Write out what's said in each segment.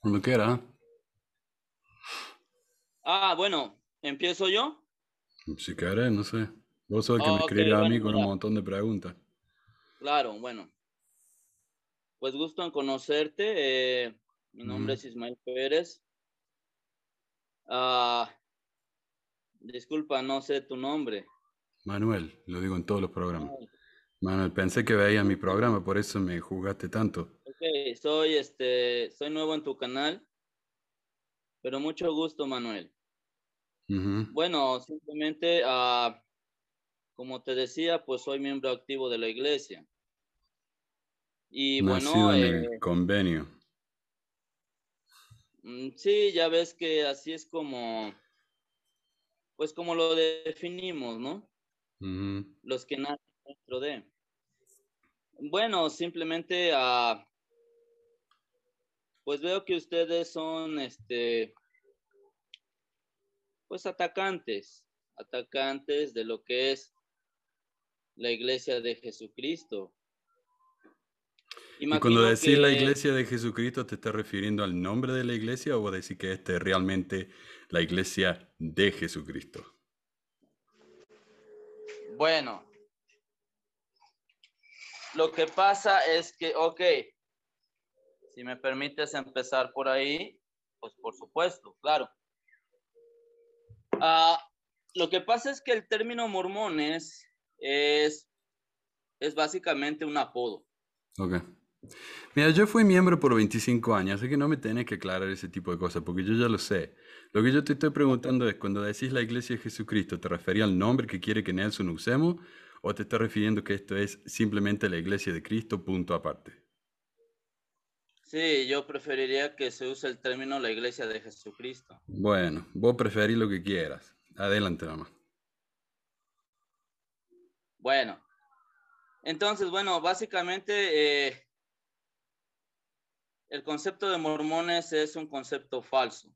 Cuando quiera. Ah, bueno, ¿empiezo yo? Si querés, no sé. Vos sos el que me Ok, escribirá a mí con un montón de preguntas. Claro, bueno. Pues gusto en conocerte. eh, mi nombre es Ismael Pérez. Ah, disculpa, no sé tu nombre. Manuel, lo digo en todos los programas. Manuel, pensé que veías mi programa, por eso me juzgaste tanto. Ok, soy este, soy nuevo en tu canal, pero mucho gusto, Manuel. Bueno, simplemente, ah, como te decía, pues soy miembro activo de la iglesia. Y Nacido bueno, en eh, el convenio. mm, sí, ya ves que así es como, pues como lo definimos, ¿no? Los que nacen dentro de. Bueno, simplemente, ah, pues veo que ustedes son, este, pues atacantes, atacantes de lo que es la iglesia de Jesucristo. Y cuando decís la iglesia de Jesucristo, ¿te estás refiriendo al nombre de la iglesia o decís que esta es realmente la iglesia de Jesucristo? Bueno, lo que pasa es que, ok, si me permites empezar por ahí, pues por supuesto, claro. Ah, lo que pasa es que el término mormones es, es básicamente un apodo. Ok. Mira, yo fui miembro por 25 años, así que no me tenés que aclarar ese tipo de cosas, porque yo ya lo sé. Lo que yo te estoy preguntando es, cuando decís la iglesia de Jesucristo, ¿te refería al nombre que quiere que Nelson usemos? ¿O te estás refiriendo que esto es simplemente la iglesia de Cristo, punto aparte? Sí, yo preferiría que se use el término la iglesia de Jesucristo. Bueno, vos preferís lo que quieras. Adelante, nomás. Bueno, entonces, bueno, básicamente eh, el concepto de mormones es un concepto falso.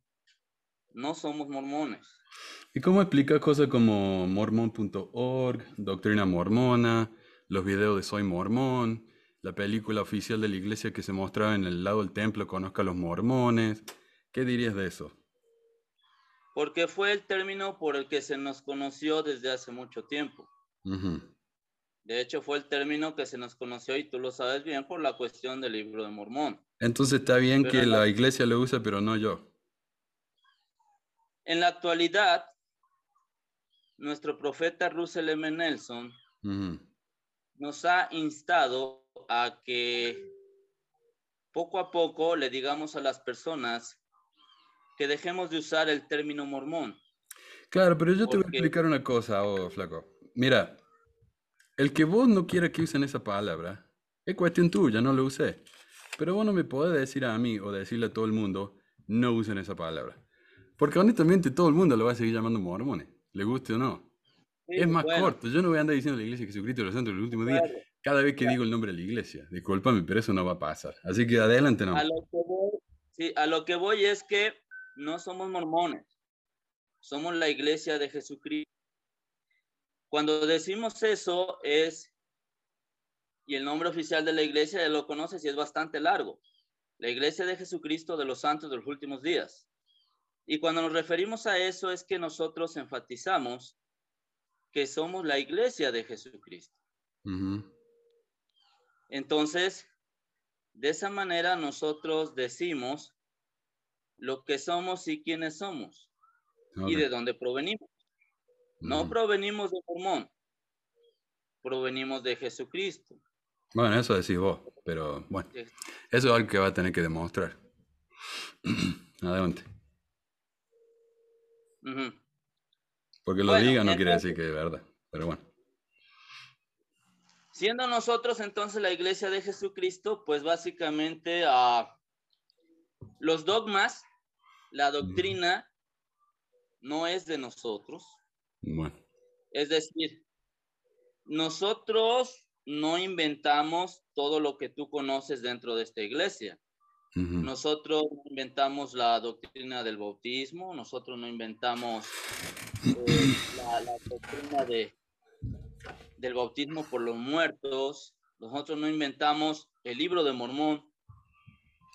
No somos mormones. ¿Y cómo explicas cosas como mormon.org, doctrina mormona, los videos de Soy Mormón, la película oficial de la iglesia que se mostraba en el lado del templo, Conozca a los mormones? ¿Qué dirías de eso? Porque fue el término por el que se nos conoció desde hace mucho tiempo. De hecho, fue el término que se nos conoció, y tú lo sabes bien, por la cuestión del libro de Mormón. Entonces está bien Pero que la iglesia lo usa, pero no yo. En la actualidad, nuestro profeta Russell M. Nelson nos ha instado a que poco a poco le digamos a las personas que dejemos de usar el término mormón. Claro, pero yo te voy a explicar una cosa, oh, flaco. Mira, el que vos no quieras que usen esa palabra es cuestión tuya, no lo usé. Pero vos no me podés decir a mí o decirle a todo el mundo, no usen esa palabra. Porque honestamente todo el mundo lo va a seguir llamando mormones, le guste o no. Sí, es más bueno, corto, yo no voy a andar diciendo la iglesia de Jesucristo de los santos últimos días claro. Cada vez que digo el nombre de la iglesia. Discúlpame, pero eso no va a pasar. Así que adelante, no. A lo que voy, sí, a lo que voy es que no somos mormones, somos la iglesia de Jesucristo. Cuando decimos eso es, y el nombre oficial de la iglesia lo conoces y es bastante largo, la iglesia de Jesucristo de los santos de los últimos días. Y cuando nos referimos a eso es que nosotros enfatizamos que somos la iglesia de Jesucristo. Ujú. Entonces, de esa manera nosotros decimos lo que somos y quiénes somos y de dónde provenimos. No provenimos de Mormón, provenimos de Jesucristo. Bueno, eso decís vos, pero bueno, eso es algo que va a tener que demostrar. Adelante. Porque lo Bueno, diga no quiere decir que es verdad, pero bueno. Siendo nosotros entonces la iglesia de Jesucristo, pues básicamente ah, los dogmas, la doctrina no es de nosotros. Bueno, Es decir, nosotros no inventamos todo lo que tú conoces dentro de esta iglesia. ujú. Nosotros no inventamos la doctrina del bautismo, nosotros no inventamos eh, la, la doctrina de, del bautismo por los muertos, nosotros no inventamos el libro de Mormón.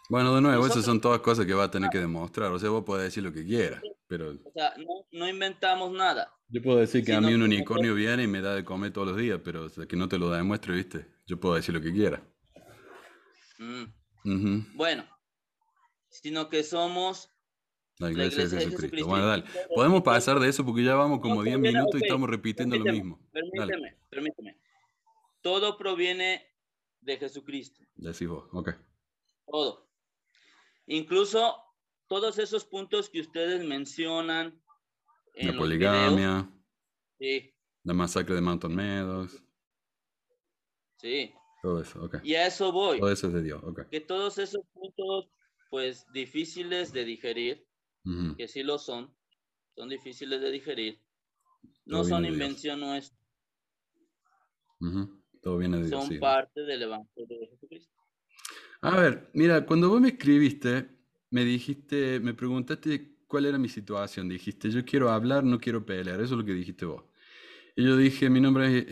Bueno, de nuevo, esas Nosotros- son todas cosas que va a tener que demostrar. O sea, vos podés decir lo que quieras, pero O sea, no, no inventamos nada. yo puedo decir que a Sino mí un que unicornio viene y me da de comer todos los días, pero hasta que no te lo demuestre, ¿viste? Yo puedo decir lo que quiera. Mm, Ujú. Bueno, sino que somos La iglesia, iglesia de Jesucristo. Jesucristo. Bueno, dale. Podemos pasar de eso porque ya vamos como No, 10 todavía no, minutos y estamos repitiendo lo Permíteme, mismo. Permíteme, permíteme. Todo proviene de Jesucristo. Decís vos, ok. Todo. Incluso todos esos puntos que ustedes mencionan en La poligamia, videos, sí, la masacre de Mountain Meadows, sí. todo eso, ok. Y a eso voy. Todo eso es de Dios, ok. Que todos esos puntos, pues, difíciles de digerir, Que sí lo son, son difíciles de digerir, no son de Dios. invención nuestra, Ujú. Todo viene de Dios, son sí. parte del Evangelio de Jesucristo. A ver, mira, cuando vos me escribiste, me dijiste, me preguntaste cuál era mi situación. Dijiste, yo quiero hablar, no quiero pelear. Eso es lo que dijiste vos. Y yo dije, mi nombre es,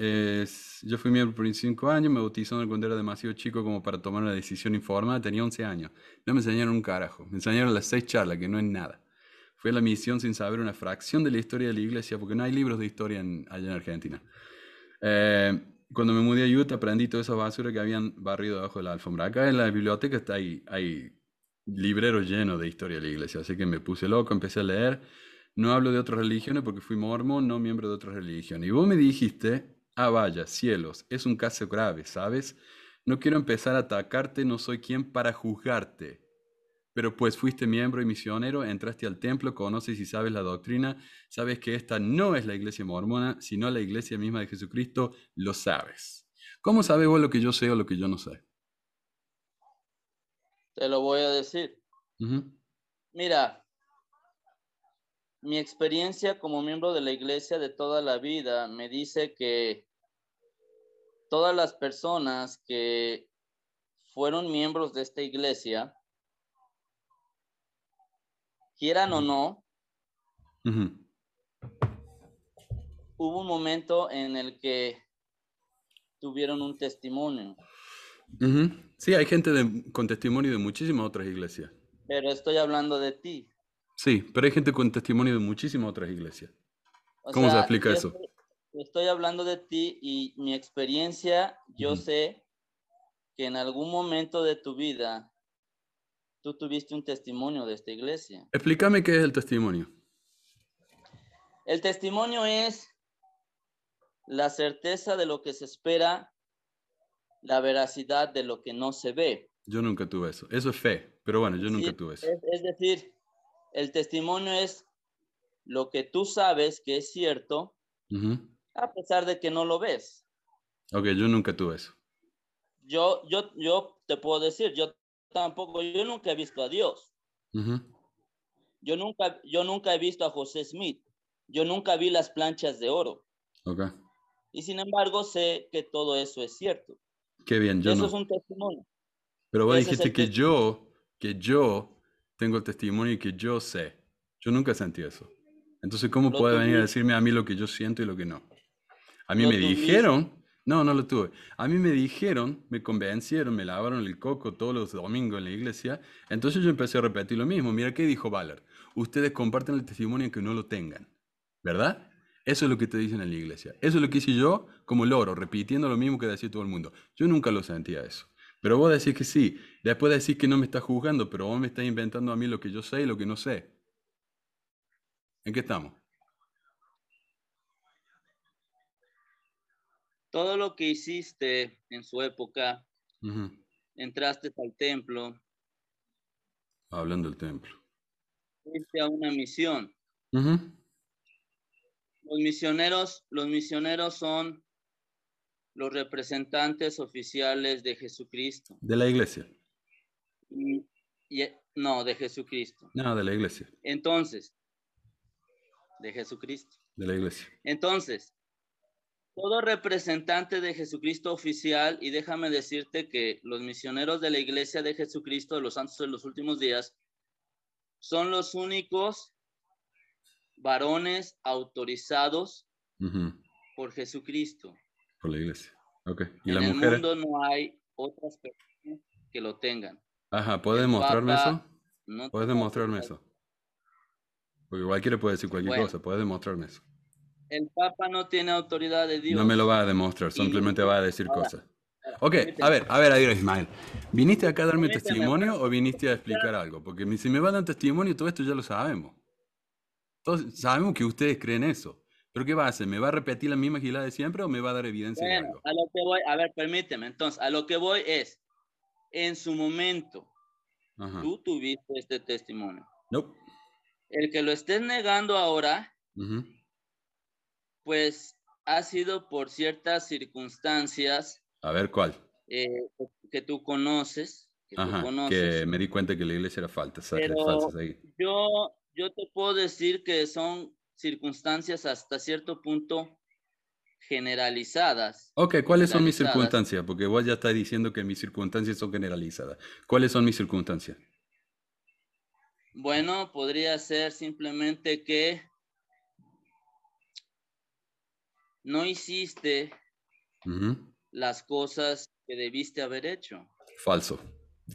es- yo fui miembro por 25 años, me bautizaron cuando era demasiado chico como para tomar una decisión informada, tenía 11 años. No me enseñaron un carajo, me enseñaron las seis charlas, que no es nada. Fue a la misión sin saber una fracción de la historia de la iglesia, porque no hay libros de historia en- allá en Argentina. Eh, cuando me mudé a Utah aprendí toda esa basura que habían barrido debajo de la alfombra. Acá en la biblioteca está ahí, hay libreros llenos de historia de la iglesia, así que me puse loco, empecé a leer. No hablo de otras religiones porque fui mormón, no miembro de otras religiones. Y vos me dijiste, ah, vaya, cielos, es un caso grave, ¿sabes? No quiero empezar a atacarte, no soy quien para juzgarte. Pero pues fuiste miembro y misionero, entraste al templo, conoces y sabes la doctrina, sabes que esta no es la iglesia mormona, sino la iglesia misma de Jesucristo, lo sabes. ¿Cómo sabes vos lo que yo sé o lo que yo no sé? Te lo voy a decir. Mira, mi experiencia como miembro de la iglesia de toda la vida me dice que todas las personas que fueron miembros de esta iglesia, quieran o no, hubo un momento en el que tuvieron un testimonio. Sí, hay gente de- con testimonio de muchísimas otras iglesias. pero estoy hablando de ti. Sí, pero hay gente con testimonio de muchísimas otras iglesias. O ¿Cómo se explica eso? Estoy, estoy hablando de ti y mi experiencia, yo sé que en algún momento de tu vida tú tuviste un testimonio de esta iglesia. Explícame qué es el testimonio. El testimonio es la certeza de lo que se espera, la veracidad de lo que no se ve. Yo nunca tuve eso. Eso es fe, pero bueno, yo nunca tuve eso. Es, es decir, el testimonio es lo que tú sabes que es cierto, a pesar de que no lo ves. Ok, yo nunca tuve eso. Yo, yo, yo te puedo decir, yo tampoco, yo nunca he visto a Dios. Ujú. Yo nunca, yo nunca he visto a José Smith. Yo nunca vi las planchas de oro. Ok, Y sin embargo, sé que todo eso es cierto. qué bien, yo eso no. es un testimonio. Pero vos ese dijiste que yo, que yo tengo el testimonio y que yo sé. Yo nunca sentí eso. Entonces, ¿cómo Lo puede venir a decirme a mí lo que yo siento y lo que no? A mí me tuviste. dijeron, no, no lo tuve. A mí me dijeron, me convencieron, me lavaron el coco todos los domingos en la iglesia. Entonces yo empecé a repetir lo mismo. Mira, ¿qué dijo Ballard? Ustedes comparten el testimonio aunque no lo tengan. ¿Verdad? Eso es lo que te dicen en la iglesia. Eso es lo que hice yo como loro, repitiendo lo mismo que decía todo el mundo. Yo nunca lo sentía eso. Pero vos decís que sí. Después decís que no me estás juzgando, pero vos me estás inventando a mí lo que yo sé y lo que no sé. ¿En qué estamos? Todo lo que hiciste en su época, entraste al templo, Hablando del templo. fuiste a una misión. Los misioneros, los misioneros son los representantes oficiales de Jesucristo. De la iglesia. Y- y- no, de Jesucristo. No, de la iglesia. Entonces, de Jesucristo. De la iglesia. Entonces, todo representante de Jesucristo oficial, y déjame decirte que los misioneros de la Iglesia de Jesucristo de los Santos de los Últimos Días son los únicos varones autorizados por Jesucristo. Por la iglesia. Ok. ¿Y en la el mujer? mundo no hay otras personas que lo tengan. Ajá, ¿puedes El mostrarme Papa eso? no ¿Puedes demostrarme eso? Porque cualquiera puede decir cualquier Bueno, cosa, puedes demostrarme eso. El Papa no tiene autoridad de No me lo Dios. va a demostrar, simplemente va a decir ahora, cosas. Ok, a ver, a ver, a ver, Ismael. ¿Viniste acá a darme testimonio o viniste a explicar algo? Porque si me van a dar testimonio, todo esto ya lo sabemos. Todos sabemos que ustedes creen eso. ¿Pero qué va a hacer? ¿Me va a repetir la misma gilada de siempre o me va a dar evidencia de algo? a lo que voy, a ver, permíteme, entonces, a lo que voy es, en su momento, Ajá. tú tuviste este testimonio. Nope. El que lo estés negando ahora. Pues ha sido por ciertas circunstancias A ver, ¿cuál? eh, que tú conoces, que tú que conoces, me di cuenta que la iglesia era falta, yo, yo te puedo decir que son circunstancias hasta cierto punto generalizadas, Ok, ¿cuáles son mis circunstancias? Porque vos ya estás diciendo que mis circunstancias son generalizadas. ¿Cuáles son mis circunstancias? Bueno, podría ser simplemente que no hiciste las cosas que debiste haber hecho. Falso.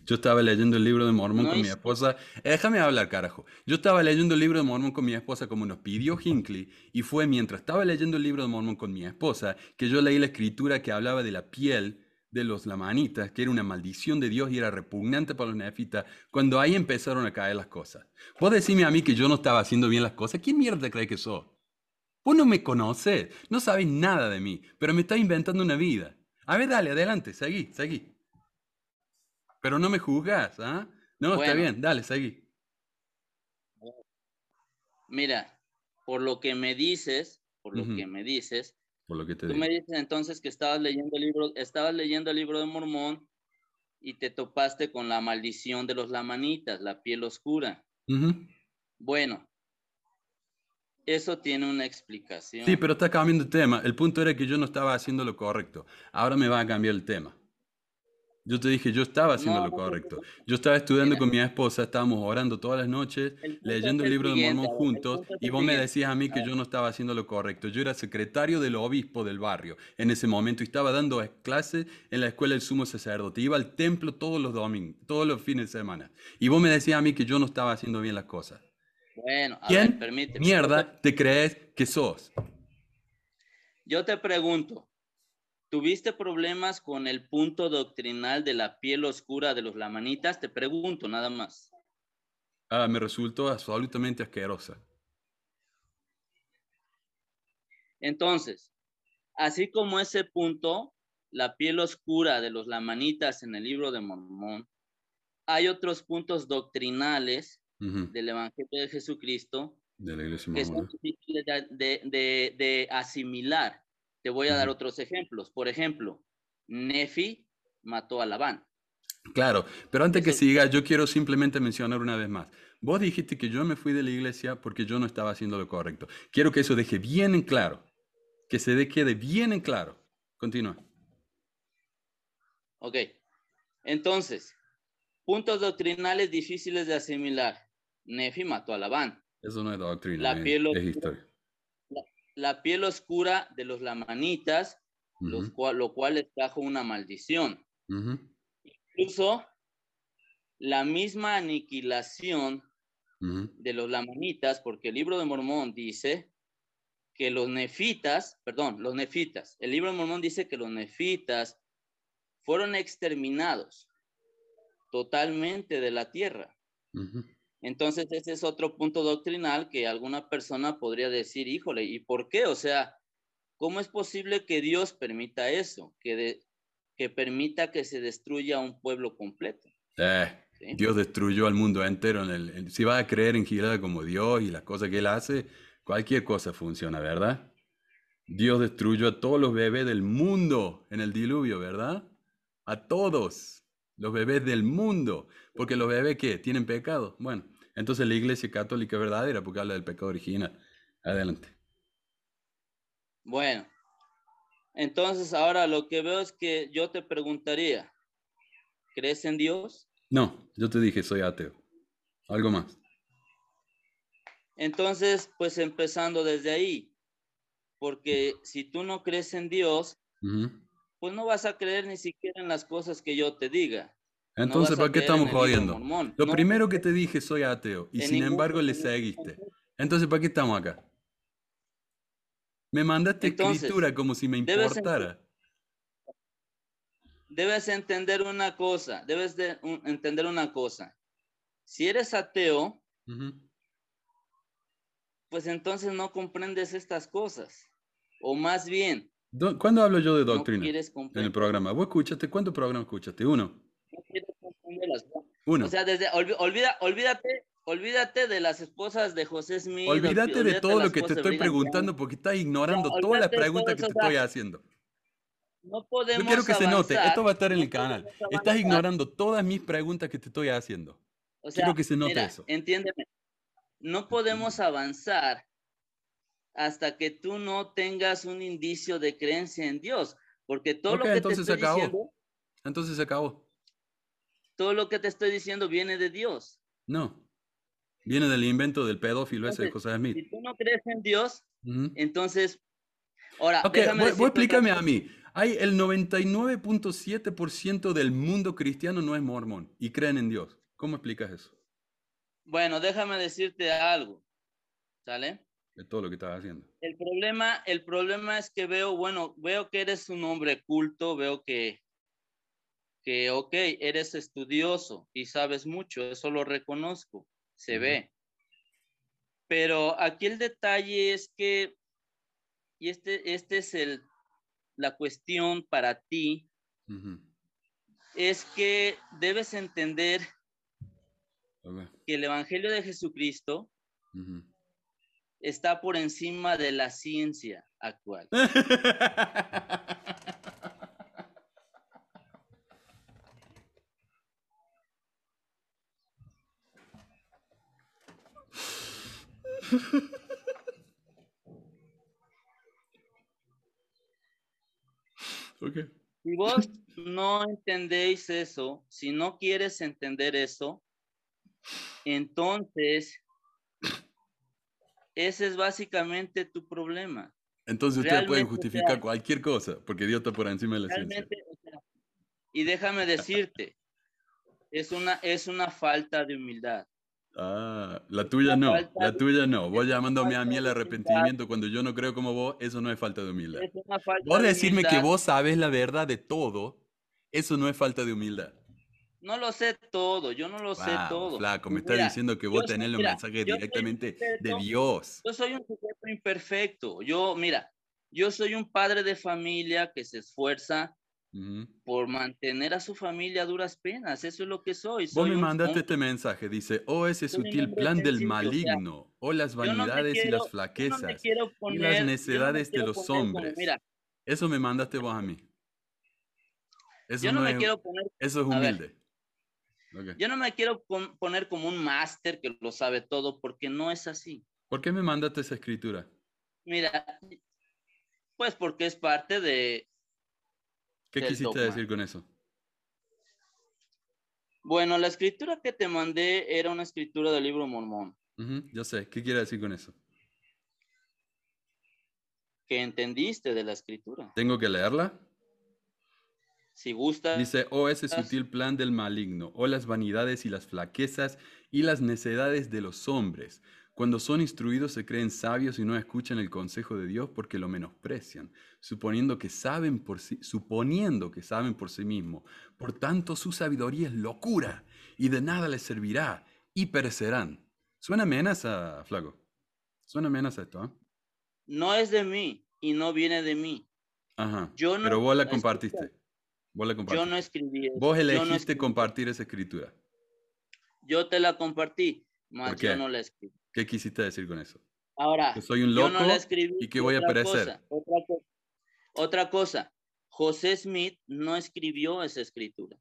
Yo estaba leyendo el libro de Mormón No con mi esposa. Eh, Déjame hablar, carajo. Yo estaba leyendo el libro de Mormón con mi esposa como nos pidió Hinckley y fue mientras estaba leyendo el libro de Mormón con mi esposa que yo leí la escritura que hablaba de la piel de los lamanitas, que era una maldición de Dios y era repugnante para los nefitas, cuando ahí empezaron a caer las cosas. Vos decime a mí que yo no estaba haciendo bien las cosas. ¿Quién mierda cree que sos? Vos no me conoces, no sabes nada de mí, pero me estás inventando una vida. A ver, dale, adelante, seguí, seguí. Pero no me juzgas, ¿ah? No, está bien, dale, seguí. Mira, por lo que me dices, por lo que me dices, Por lo que te tú digo. me dices entonces que estabas leyendo el libro, estabas leyendo el libro de Mormón y te topaste con la maldición de los lamanitas, la piel oscura. Bueno, eso tiene una explicación. Sí, pero está cambiando el tema. El punto era que yo no estaba haciendo lo correcto. Ahora me va a cambiar el tema. Yo te dije, yo estaba haciendo No, lo correcto. Yo estaba estudiando Mira. con mi esposa, estábamos orando todas las noches, El leyendo el libro de Mormón juntos, y vos me decías a mí que yo no estaba haciendo lo correcto. Yo era secretario del obispo del barrio en ese momento y estaba dando clases en la escuela del sumo sacerdote. Iba al templo todos los domingos, todos los fines de semana. Y vos me decías a mí que yo no estaba haciendo bien las cosas. Bueno, a ¿Quién ver, permíteme. Mierda te crees que sos? Yo te pregunto, ¿tuviste problemas con el punto doctrinal de la piel oscura de los lamanitas? Te pregunto, nada más. Ah, me resultó absolutamente asquerosa. Entonces, así como ese punto, la piel oscura de los lamanitas en el libro de Mormón, hay otros puntos doctrinales Del Evangelio de Jesucristo De la iglesia que son mormona. difíciles de, de- de- de asimilar. Te voy a dar otros ejemplos. Por ejemplo, Nefi mató a Labán. Claro, pero antes que siga, yo quiero simplemente mencionar una vez más. Vos dijiste que yo me fui de la iglesia porque yo no estaba haciendo lo correcto. Quiero que eso deje bien en claro. Que se de- quede bien en claro. Continúa. Ok. Entonces, puntos doctrinales difíciles de asimilar. Nefi mató a Labán. Eso no es doctrina, La piel es historia. La piel oscura de los lamanitas, los cual- lo cual les trajo una maldición. Incluso la misma aniquilación de los lamanitas, porque el libro de Mormón dice que los nefitas, perdón, los nefitas, el libro de Mormón dice que los nefitas fueron exterminados totalmente de la tierra. Entonces, ese es otro punto doctrinal que alguna persona podría decir, híjole, ¿y por qué? O sea, ¿cómo es posible que Dios permita eso? Que, de- que permita que se destruya un pueblo completo. Eh, ¿sí? Dios destruyó al mundo entero. En el, en- si vas a creer en Gilada como Dios y las cosas que Él hace, cualquier cosa funciona, ¿verdad? Dios destruyó a todos los bebés del mundo en el diluvio, ¿verdad? A todos los bebés del mundo. Porque los bebés, ¿qué? ¿Tienen pecado? Bueno, entonces la iglesia católica verdadera, porque habla del pecado original. Adelante. Bueno, entonces ahora lo que veo es que yo te preguntaría, ¿crees en Dios? No, yo te dije, soy ateo. Algo más. Entonces, pues empezando desde ahí, porque si tú no crees en Dios. Pues no vas a creer ni siquiera en las cosas que yo te diga. Entonces, a ¿para qué estamos jodiendo? Lo No, primero que te dije, soy ateo, y sin embargo le seguiste. Entonces, ¿para qué estamos acá? Me mandaste Entonces, escritura como si me importara. Debes entender una cosa, debes de un- entender una cosa. Si eres ateo, Ujú. pues entonces no comprendes estas cosas. O más bien, Do- ¿Cuándo hablo yo de no doctrina quieres en el programa? ¿Vos escuchaste? ¿Cuántos programas escuchaste? Uno. no quieres comprenderlas. Uno. O sea, desde olvi- olvida, olvídate, olvídate de las esposas de José Smith. Olvídate de todo lo que te estoy preguntando porque estás ignorando todas las preguntas que te estoy haciendo. No podemos Yo quiero que se note, avanzar, esto va a estar en el canal. Estás avanzar. ignorando todas mis preguntas que te estoy haciendo. O sea, quiero que se note mira, eso. Entiéndeme. No podemos avanzar hasta que tú no tengas un indicio de creencia en Dios, porque todo lo que entonces te se estoy acabó. diciendo, Entonces se acabó. todo lo que te estoy diciendo viene de Dios. No. Viene del invento del pedófilo ese de Entonces, José Smith. Si tú no crees en Dios, entonces, ahora, Ok, déjame vos, decirte vos otra explícame a mí. Hay el 99.7% del mundo cristiano no es mormón y creen en Dios. ¿Cómo explicas eso? Bueno, déjame decirte algo, ¿sale? De todo lo que estás haciendo. El problema, el problema es que veo, bueno, veo que eres un hombre culto, veo que, que, ok, eres estudioso y sabes mucho, eso lo reconozco, se ve. Pero aquí el detalle es que, y este, este es el, la cuestión para ti, es que debes entender que el Evangelio de Jesucristo. Está por encima de la ciencia actual. Si vos no entendéis eso, si no quieres entender eso, entonces ese es básicamente tu problema. Entonces ustedes pueden o justificar sea, cualquier cosa porque Dios está por encima de la ciencia. O sea, y déjame decirte, es una, es una falta de humildad. Ah, la tuya no, la tuya no. Vos llamándome a mí al de arrepentimiento cuando yo no creo como vos, eso no es falta de humildad. Vos de decirme que vos sabes la verdad de todo, eso no es falta de humildad. No lo sé todo, yo no lo sé todo. flaco, me Mira, estás diciendo que los mira, mensajes yo soy directamente de Dios. Yo soy un sujeto imperfecto. Yo, mira, yo soy un padre de familia que se esfuerza por mantener a su familia a duras penas. Eso es lo que soy. Vos me un mandaste hombre- este mensaje, dice, oh ese un sutil plan del sencillo, o sea, maligno, o las no me vanidades y las yo no flaquezas, quiero y las poner- no necedades de los poner como- hombres. mira, Eso me mandaste vos a mí. Eso yo no, me es, quiero poner, eso es humilde. Yo no me quiero pon- poner como un máster que lo sabe todo, porque no es así. ¿Por qué me mandaste esa escritura? Mira, pues porque es parte de, ¿Qué quisiste dogma. decir con eso? bueno, la escritura que te mandé era una escritura del libro mormón, yo sé, ¿qué quiere decir con eso? que entendiste de la escritura. ¿Tengo que leerla? Si Dice, oh ese sutil plan del maligno, o las vanidades y las flaquezas y las necedades de los hombres. Cuando son instruidos se creen sabios y no escuchan el consejo de Dios porque lo menosprecian, suponiendo que saben por sí, suponiendo que saben por sí mismos. Por tanto, su sabiduría es locura y de nada les servirá y perecerán. Suena amenaza, Flaco. Suena amenaza esto, ¿ah? no es de mí y no viene de mí. Ajá. Yo no- Pero vos la compartiste. Vos la Yo compartiste. no escribí eso. Vos yo no elegiste compartir esa escritura. Yo te la compartí, mas ¿Por qué? yo no la escribí. ¿Qué quisiste decir con eso? Ahora, Que soy un yo loco no la escribí. y que voy a perecer. cosa, otra, co- otra cosa, José Smith no escribió esa escritura.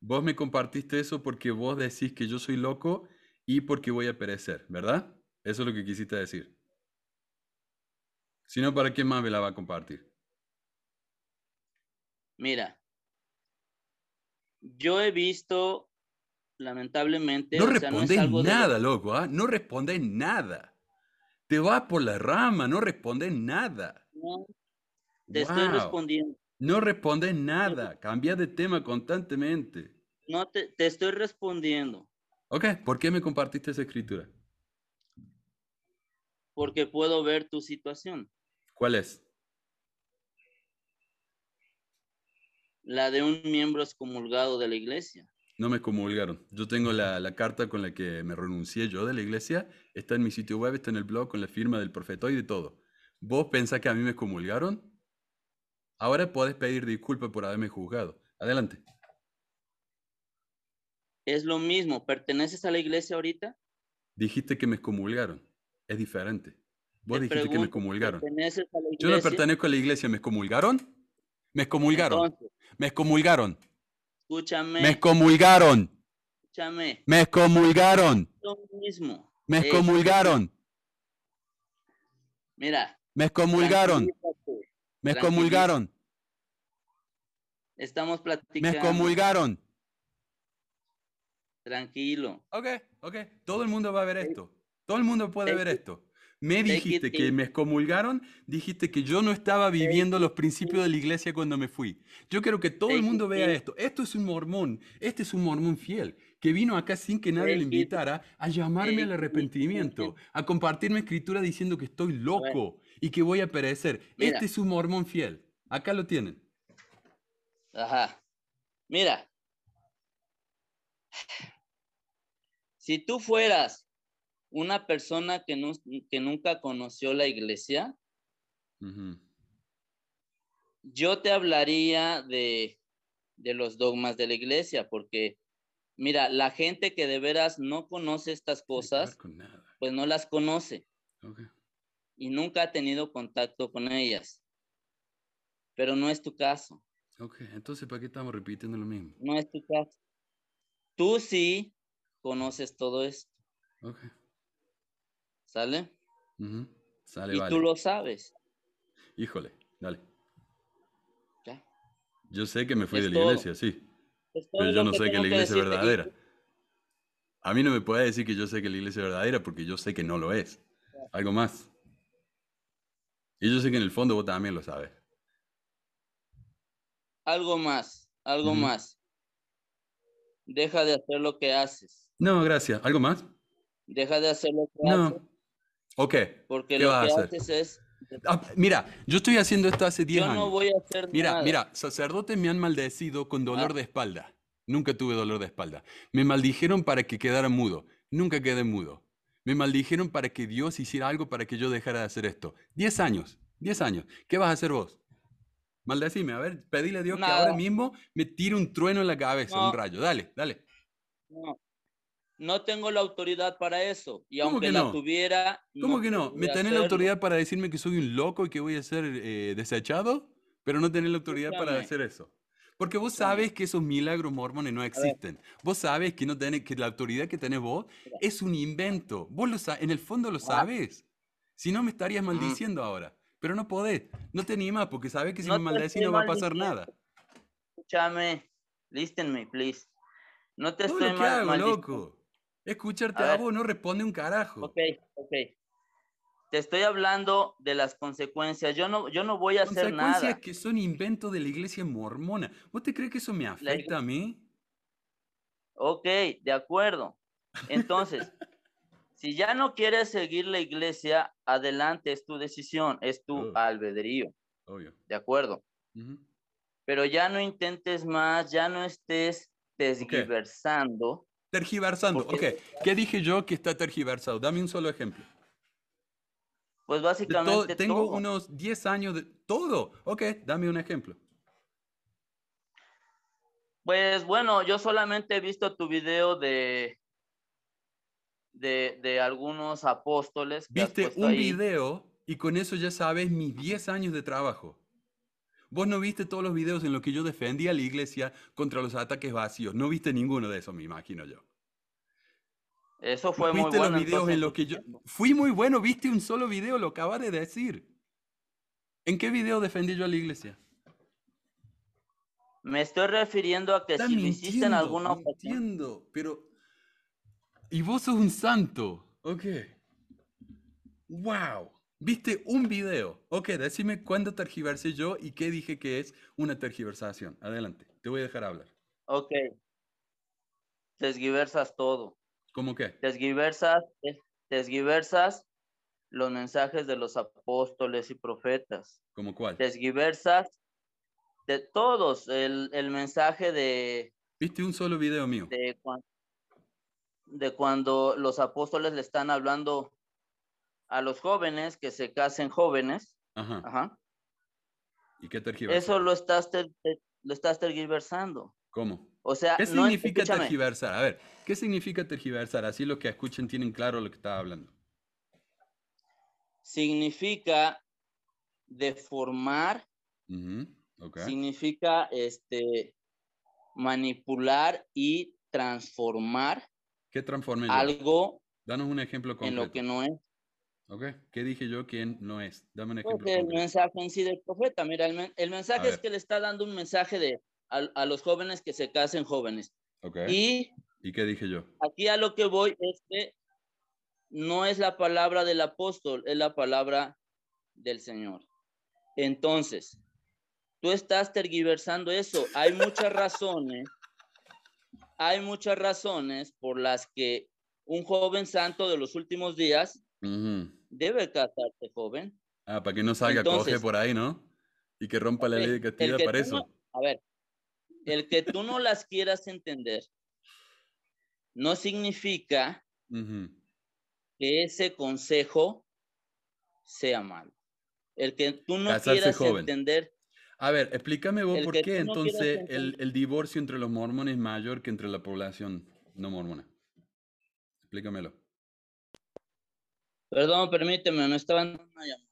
Vos me compartiste eso porque vos decís que yo soy loco y porque voy a perecer, ¿verdad? Eso es lo que quisiste decir. Si no, ¿para qué más me la va a compartir? Mira, yo he visto, lamentablemente, No o sea, es respondes de nada, loco, ¿ah? No respondes nada. Te vas por la rama, no respondes nada. no, te estoy respondiendo. No respondes nada. Cambia de tema constantemente. No te, te estoy respondiendo. Ok, ¿por qué me compartiste esa escritura? Porque puedo ver tu situación. ¿Cuál es? La de un miembro excomulgado de la iglesia. No me comulgaron. Yo tengo la, la, carta con la que me renuncié yo de la iglesia. Está en mi sitio web, está en el blog con la firma del profeta y de todo. ¿Vos pensás que a mí me comulgaron? Ahora podés pedir disculpas por haberme juzgado. Adelante. Es lo mismo. ¿Perteneces a la iglesia ahorita? Dijiste que me excomulgaron. Es diferente. Vos Te dijiste que me pregunto, excomulgaron. ¿perteneces a la Yo no pertenezco a la iglesia. ¿Me excomulgaron? Me excomulgaron. Entonces, Me excomulgaron. escúchame, Me excomulgaron. escúchame. Me excomulgaron. Lo mismo. Me excomulgaron. Mira. Me excomulgaron. Me excomulgaron. Estamos Me platicando. excomulgaron. Tranquilo. Ok, ok. Todo el mundo va a ver esto. Todo el mundo puede Take ver esto. Me dijiste que me excomulgaron, dijiste que yo no estaba viviendo los principios de la iglesia cuando me fui. Yo quiero que todo el mundo vea esto. Esto es un mormón, este es un mormón fiel, que vino acá sin que nadie it- invitara a llamarme al arrepentimiento, a compartirme escritura diciendo que estoy loco y que voy a perecer. Este es un mormón fiel. Acá lo tienen. Ajá. Mira. Si tú fueras una persona que, nu- que nunca conoció la iglesia, yo te hablaría de, de los dogmas de la iglesia, porque mira, la gente que de veras no conoce estas No cosas, pues no las conoce Ok. y nunca ha tenido contacto con ellas. Pero no es tu caso, Ok, entonces ¿para qué estamos repitiendo lo mismo? no es tu caso. Tú sí conoces todo esto, Ok. ¿Sale? Y vale. tú lo sabes. Híjole, dale. ¿ya? Yo sé que me fui Es de la todo. iglesia, sí, pero yo no que sé que la iglesia es verdadera. A mí no me puede decir que yo sé que la iglesia es verdadera porque yo sé que no lo es. Algo más. Y yo sé que en el fondo vos también lo sabes. Algo más, algo más. Deja de hacer lo que haces. No, gracias. ¿Algo más? Deja de hacer lo que haces. Ok. Porque ¿Qué lo vas a que hacer? haces es. Ah, mira, yo estoy haciendo esto hace 10 Yo años. no voy a hacer Mira, nada. mira, sacerdotes me han maldecido con dolor Ah. de espalda. Nunca tuve dolor de espalda. Me maldijeron para que quedara mudo. Nunca quedé mudo. Me maldijeron para que Dios hiciera algo para que yo dejara de hacer esto. Diez años, diez años. ¿Qué vas a hacer vos? Maldecime, a ver, pedile a Dios que ahora mismo me tire un trueno en la cabeza, No. un rayo. Dale, dale. No, no tengo la autoridad para eso. Y ¿Cómo aunque que la no? tuviera. ¿Cómo que no? ¿Me tenés la autoridad para decirme que soy un loco y que voy a ser eh, desechado? Pero no tenés la autoridad para hacer eso. Porque vos sabes que esos milagros mormones no existen. Vos sabes que, no tenés, que la autoridad que tenés vos es un invento. Vos lo en el fondo lo sabes. Si no, me estarías maldiciendo ahora. Pero no podés. No te animás porque sabes que si No me maldecís no va a pasar nada. Escúchame. Listen me, please. No te Todo estoy lo que mal, hago, maldiciendo. loco. Escucharte A a ver. vos no responde un carajo. Ok, ok. Te estoy hablando de las consecuencias. Yo no, yo no voy a hacer Consecuencias nada. que son inventos de la iglesia mormona. ¿Vos te crees que eso me afecta a mí? Ok, de acuerdo. Entonces, si ya no quieres seguir la iglesia, adelante, es tu decisión, es tu albedrío, Obvio. de acuerdo. Pero ya no intentes más, ya no estés tergiversando. Tergiversando. Ok. ¿Qué dije yo que está tergiversado? Dame un solo ejemplo. Pues todo- básicamente tengo todo. unos 10 años de... Todo. Ok, dame un ejemplo. Pues bueno, yo solamente he visto tu video de de, de algunos apóstoles. que Viste un ahí. video y con eso ya sabes mis 10 años de trabajo. Vos no viste todos los videos en los que yo defendía a la iglesia contra los ataques vacíos. No viste ninguno de esos, me imagino yo. Eso ¿No fue muy viste bueno. los videos entonces, en los que yo... Fui muy bueno, viste un solo video, lo acabas de decir. ¿En qué video defendí yo a la iglesia? Me estoy refiriendo a que Está si lo hiciste en alguna ocasión. mintiendo, pero... Y vos sos un santo. Ok. Wow. Viste un video. Ok, decime cuándo tergiversé yo y qué dije que es una tergiversación. Adelante, te voy a dejar hablar. Ok. desgiversas todo. ¿Cómo qué? Desgiversas, eh, desgiversas los mensajes de los apóstoles y profetas. ¿Cómo cuál? Desgiversas de todos el, el mensaje de, ¿Viste un solo video mío? de, cuan- de cuando los apóstoles le están hablando a los jóvenes que se casen jóvenes. Ajá. Ajá. ¿Y qué tergiversa? Eso lo estás, ter- lo estás tergiversando. ¿Cómo? O sea, ¿Qué no, significa escúchame, tergiversar? A ver, ¿qué significa tergiversar? Así los que escuchen tienen claro lo que estaba hablando. significa deformar, significa este manipular y transformar ¿Qué transformé yo? algo Danos un ejemplo en concreto. lo que no es. Ok. ¿Qué dije yo que no es? Dame un ejemplo el mensaje en sí del profeta. Mira, el, men- el mensaje es ver. que le está dando un mensaje de a, a los jóvenes que se casen jóvenes. Y ¿Y qué dije yo? aquí a lo que voy es que no es la palabra del apóstol, es la palabra del Señor. Entonces, tú estás tergiversando eso. Hay muchas razones, hay muchas razones por las que un joven santo de los últimos días Ujú. Debe casarse joven. Ah, para que no salga coge Entonces- por ahí, ¿no? Y que rompa la ley de castidad para eso. no- a ver, el que tú no las quieras entender no significa Ujú. que ese consejo sea malo. El que tú no Casarse quieras joven. entender, A ver, explícame vos por qué no entonces el, el divorcio entre los mormones es mayor que entre la población no mormona. Explícamelo. Perdón, permíteme, me estaban dando una llamada.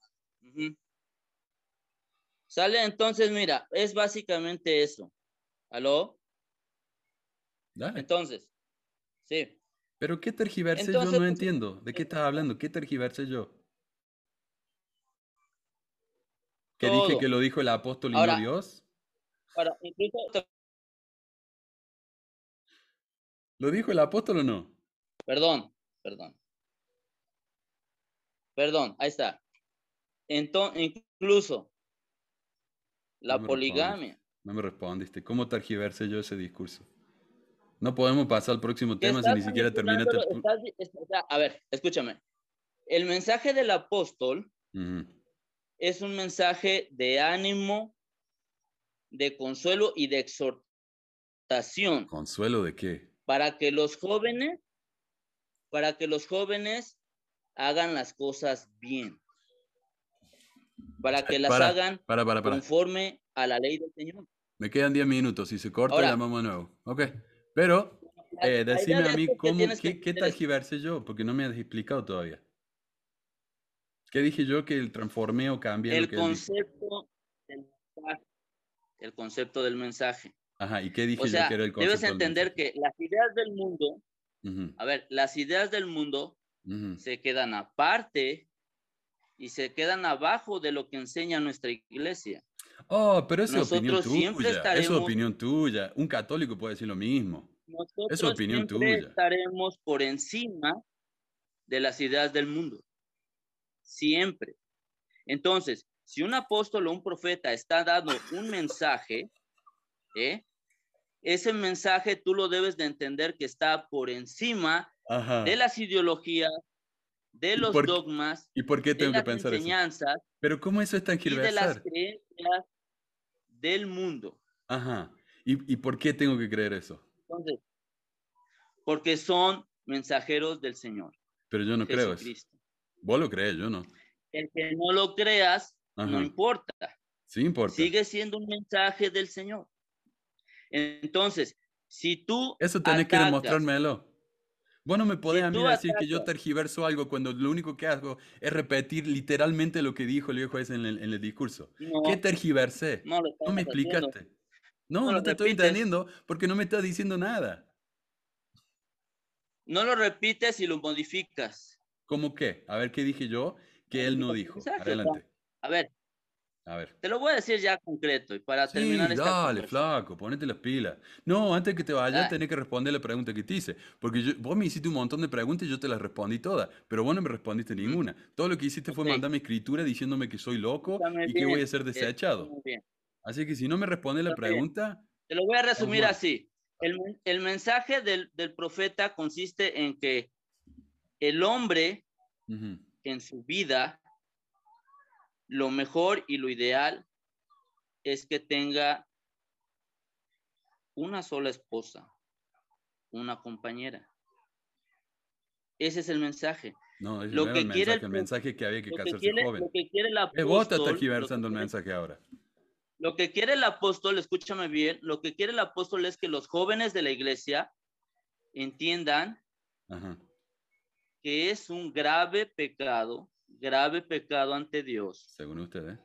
Sale entonces, mira, es básicamente eso. ¿Aló? Dale. Entonces, sí. Pero ¿qué tergiversé yo? No pues, entiendo. ¿De qué estás hablando? ¿Qué tergiversé yo? ¿Que dije que lo dijo el apóstol y Ahora- no Dios? Ahora, incluso te- ¿Lo dijo el apóstol o no? Perdón, perdón. Perdón, ahí está. Entonces, incluso la No poligamia. No me respondiste. ¿Cómo tergiversé yo ese discurso? No podemos pasar al próximo tema si ni siquiera sea, a ver, escúchame. El mensaje del apóstol es un mensaje de ánimo, de consuelo y de exhortación ¿Consuelo de qué? para que los jóvenes, para que los jóvenes hagan las cosas bien, para que las Para, hagan para, para, conforme a la ley del Señor. Me quedan 10 minutos. Si se corta, Ahora- llamamos de nuevo. Ok. Pero, eh, decime de a mí cómo, que qué, qué tergiversé yo, porque no me has explicado todavía. ¿Qué dije yo que el transformé o cambié lo el que concepto del mensaje, el concepto del mensaje. Ajá, ¿y qué dije O yo sea, que era el concepto debes entender que las ideas del mundo, Ujú, a ver, las ideas del mundo se quedan aparte y se quedan abajo de lo que enseña nuestra iglesia. Oh, pero esa es opinión tuya. Esa es estaremos- opinión tuya. Un católico puede decir lo mismo. Nosotros opinión siempre tuya. estaremos por encima de las ideas del mundo. Siempre. Entonces, si un apóstol o un profeta está dando un mensaje, ¿eh? ese mensaje tú lo debes de entender que está por encima Ajá. de las ideologías, de ¿Y los por dogmas, ¿Y por qué de tengo que las pensar eso? enseñanzas Pero ¿cómo eso es y de las creencias del mundo. Ajá. ¿Y, ¿Y por qué tengo que creer eso? Entonces, porque son mensajeros del Señor, Pero yo no creo eso. Vos lo crees, yo no. El que no lo creas, no importa. Sí importa. Sigue siendo un mensaje del Señor. Entonces, si tú Eso tenés que demostrármelo. Vos no me podés a mí decir que yo tergiverso algo cuando lo único que hago es repetir literalmente lo que dijo el viejo ese en el, en el discurso. no, ¿Qué tergiversé? no me explicaste. No, No te estoy entendiendo porque no me estás diciendo nada. No lo repites y lo modificas. ¿Cómo qué? A ver qué dije yo que él no dijo. Adelante. A ver, A ver. te lo voy a decir ya concreto y para Sí, terminar esta dale, flaco, ponete las pilas. No, antes que te vayas, Ah. tenés que responder la pregunta que te hice. Porque yo- vos me hiciste un montón de preguntas y yo te las respondí todas, pero vos no me respondiste ninguna. Todo lo que hiciste fue Ok. mandarme escritura diciéndome que soy loco y que voy a ser desechado. Así que si no me respondes la pregunta, Te lo voy a resumir así. El, mensaje del, profeta consiste en que el hombre en su vida, lo mejor y lo ideal es que tenga una sola esposa, una compañera. Ese es el mensaje. No, es lo que el, quiere mensaje, el, mensaje que había que casarse joven. Lo que quiere el apóstol, el mensaje ahora. Lo que quiere el apóstol, escúchame bien, lo que quiere el apóstol es que los jóvenes de la iglesia entiendan que es un grave pecado, grave pecado ante Dios. Según ustedes.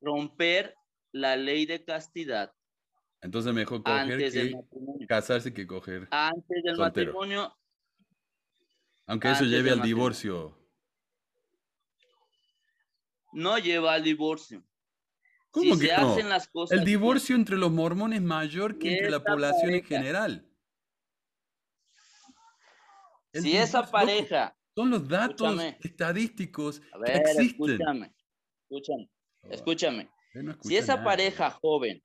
Romper la ley de castidad. Entonces mejor coger que casarse que coger. Antes del matrimonio. Aunque eso lleve al divorcio. No lleva al divorcio. ¿Cómo que no? el divorcio entre los mormones es mayor que entre la población en general. si esa pareja. Son los datos estadísticos que existen. Escúchame, escúchame, oh, escúchame. si esa pareja joven,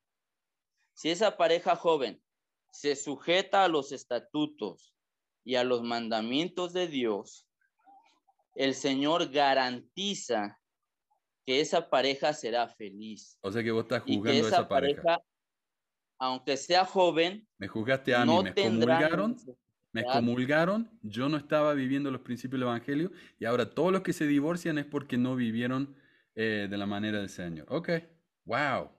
si esa pareja joven se sujeta a los estatutos y a los mandamientos de Dios, el Señor garantiza que esa pareja será feliz. O sea que vos estás juzgando a esa pareja, Aunque sea joven. Me juzgaste a mí, me excomulgaron, me excomulgaron, yo no estaba viviendo los principios del Evangelio y ahora todos los que se divorcian es porque no vivieron eh, de la manera del Señor. Ok, wow.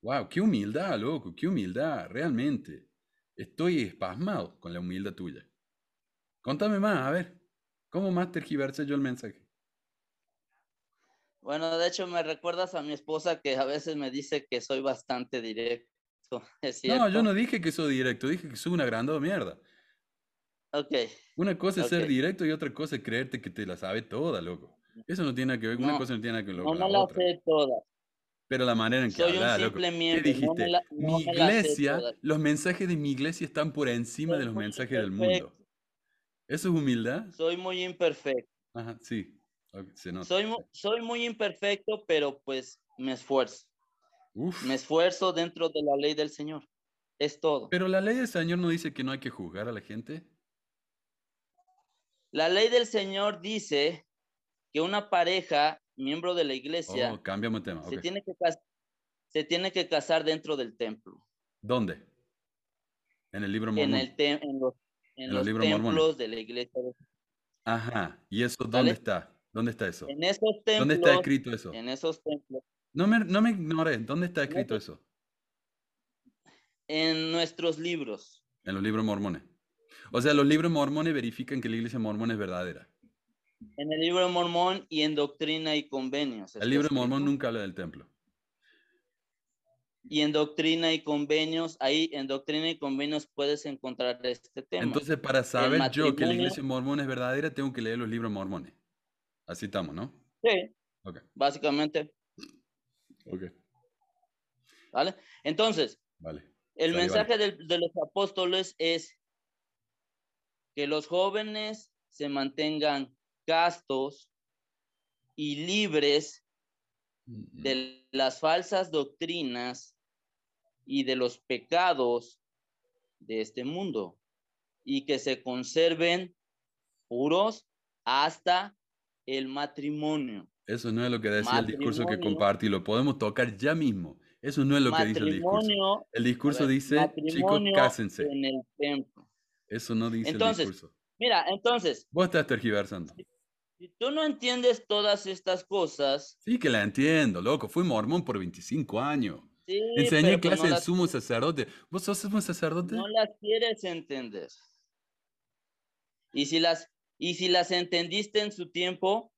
Wow, qué humildad, loco, qué humildad, realmente. Estoy espasmado con la humildad tuya. Contame más, a ver, ¿cómo más tergiversé yo el mensaje? Bueno, de hecho me recuerdas a mi esposa que a veces me dice que soy bastante directo. no, yo no dije que soy directo, dije que soy una grande mierda. Ok. Una cosa es ser directo y otra cosa es creerte que te la sabe toda, loco. Eso no tiene que ver, una cosa no tiene que ver con no la, sé toda. Pero la manera en que hablas, loco. ¿Qué dijiste? mi iglesia, los mensajes de mi iglesia están por encima de los mensajes del mundo. ¿Eso es humildad? Soy muy imperfecto. Ajá, sí. Soy, soy muy imperfecto, pero pues me esfuerzo. Me esfuerzo dentro de la ley del Señor. Es todo. Pero la ley del Señor no dice que no hay que juzgar a la gente. La ley del Señor dice que una pareja, miembro de la iglesia, oh, cambiamos tema. Se, tiene que se tiene que casar dentro del templo. ¿Dónde? En el libro mormón. En, el en los, en los, templos de la iglesia. Ajá. ¿Y eso dónde está? ¿Dónde está eso? En esos templos. ¿Dónde está escrito eso? En esos templos. No me, no me ignores. ¿Dónde está escrito eso? En nuestros libros. En los libros mormones. O sea, los libros mormones verifican que la iglesia mormón es verdadera. En el libro mormón y en doctrina y convenios. El libro mormón nunca habla del templo. Y en doctrina y convenios, ahí en doctrina y convenios puedes encontrar este tema. Entonces, para saber yo que la iglesia mormón es verdadera, tengo que leer los libros mormones. Así estamos, ¿no? Sí. Básicamente. Ok. ¿Vale? Entonces, vale. el mensaje De, de los apóstoles es que los jóvenes se mantengan castos y libres de las falsas doctrinas y de los pecados de este mundo y que se conserven puros hasta el matrimonio. Eso no es lo que decía el discurso que compartí, lo podemos tocar ya mismo. Eso no es lo que dice el discurso. El discurso dice, chicos, cásense. En el templo. Eso no dice el discurso. Mira, entonces. Vos estás tergiversando. Si tú no entiendes todas estas cosas. Sí que la entiendo, loco. Fui mormón por 25 años. Sí, Enseñé clase de sumo sacerdote. ¿Vos sos sumo sacerdote? No las quieres entender. Y si las y si las entendiste en su tiempo,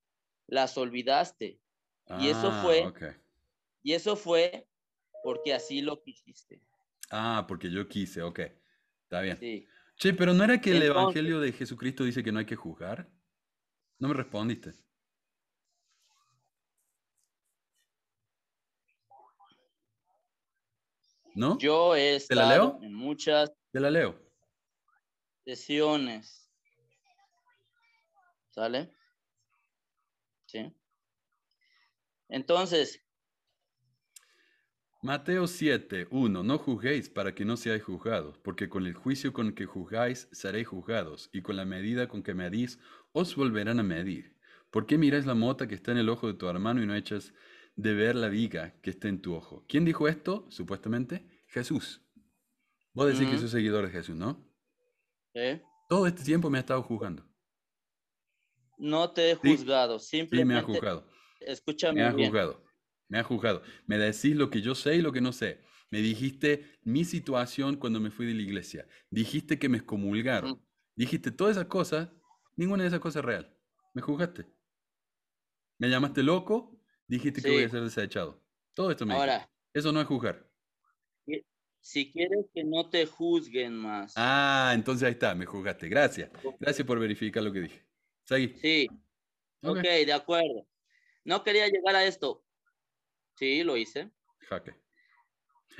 las olvidaste. y eso ah, fue, y eso fue porque así lo quisiste. Ah, porque yo quise, ok. Está bien. Sí. Che, pero ¿no era que el Evangelio de Jesucristo dice que no hay que juzgar? No me respondiste. ¿No? Yo he estado la leo? en muchas ¿Te la leo? sesiones ¿Sale? ¿Sí? Entonces. Mateo 7, 1. No juzguéis para que no seáis juzgados, porque con el juicio con que juzgáis seréis juzgados, y con la medida con que medís os volverán a medir. ¿Por qué miráis la mota que está en el ojo de tu hermano y no echas de ver la viga que está en tu ojo? ¿Quién dijo esto? Supuestamente Jesús. Vos decís que Ujú. sos seguidor de Jesús, ¿no? ¿eh? Todo este tiempo me ha estado juzgando. No te he Sí, juzgado, Sí, me ha simplemente juzgado. escúchame Me ha juzgado. Me ha juzgado. Me decís lo que yo sé y lo que no sé. Me dijiste mi situación cuando me fui de la iglesia. Dijiste que me excomulgaron. Dijiste todas esas cosas. Ninguna de esas cosas es real. Me juzgaste. Me llamaste loco. Dijiste que voy a ser desechado. Todo esto me dijiste. Ahora, Eso no es juzgar. si- quieres que no te juzguen más, Ah, entonces ahí está. Me juzgaste. Gracias. Gracias por verificar lo que dije. Seguí. sí, Ok. ok, de acuerdo. No quería llegar a esto. Sí, lo hice. Jaque.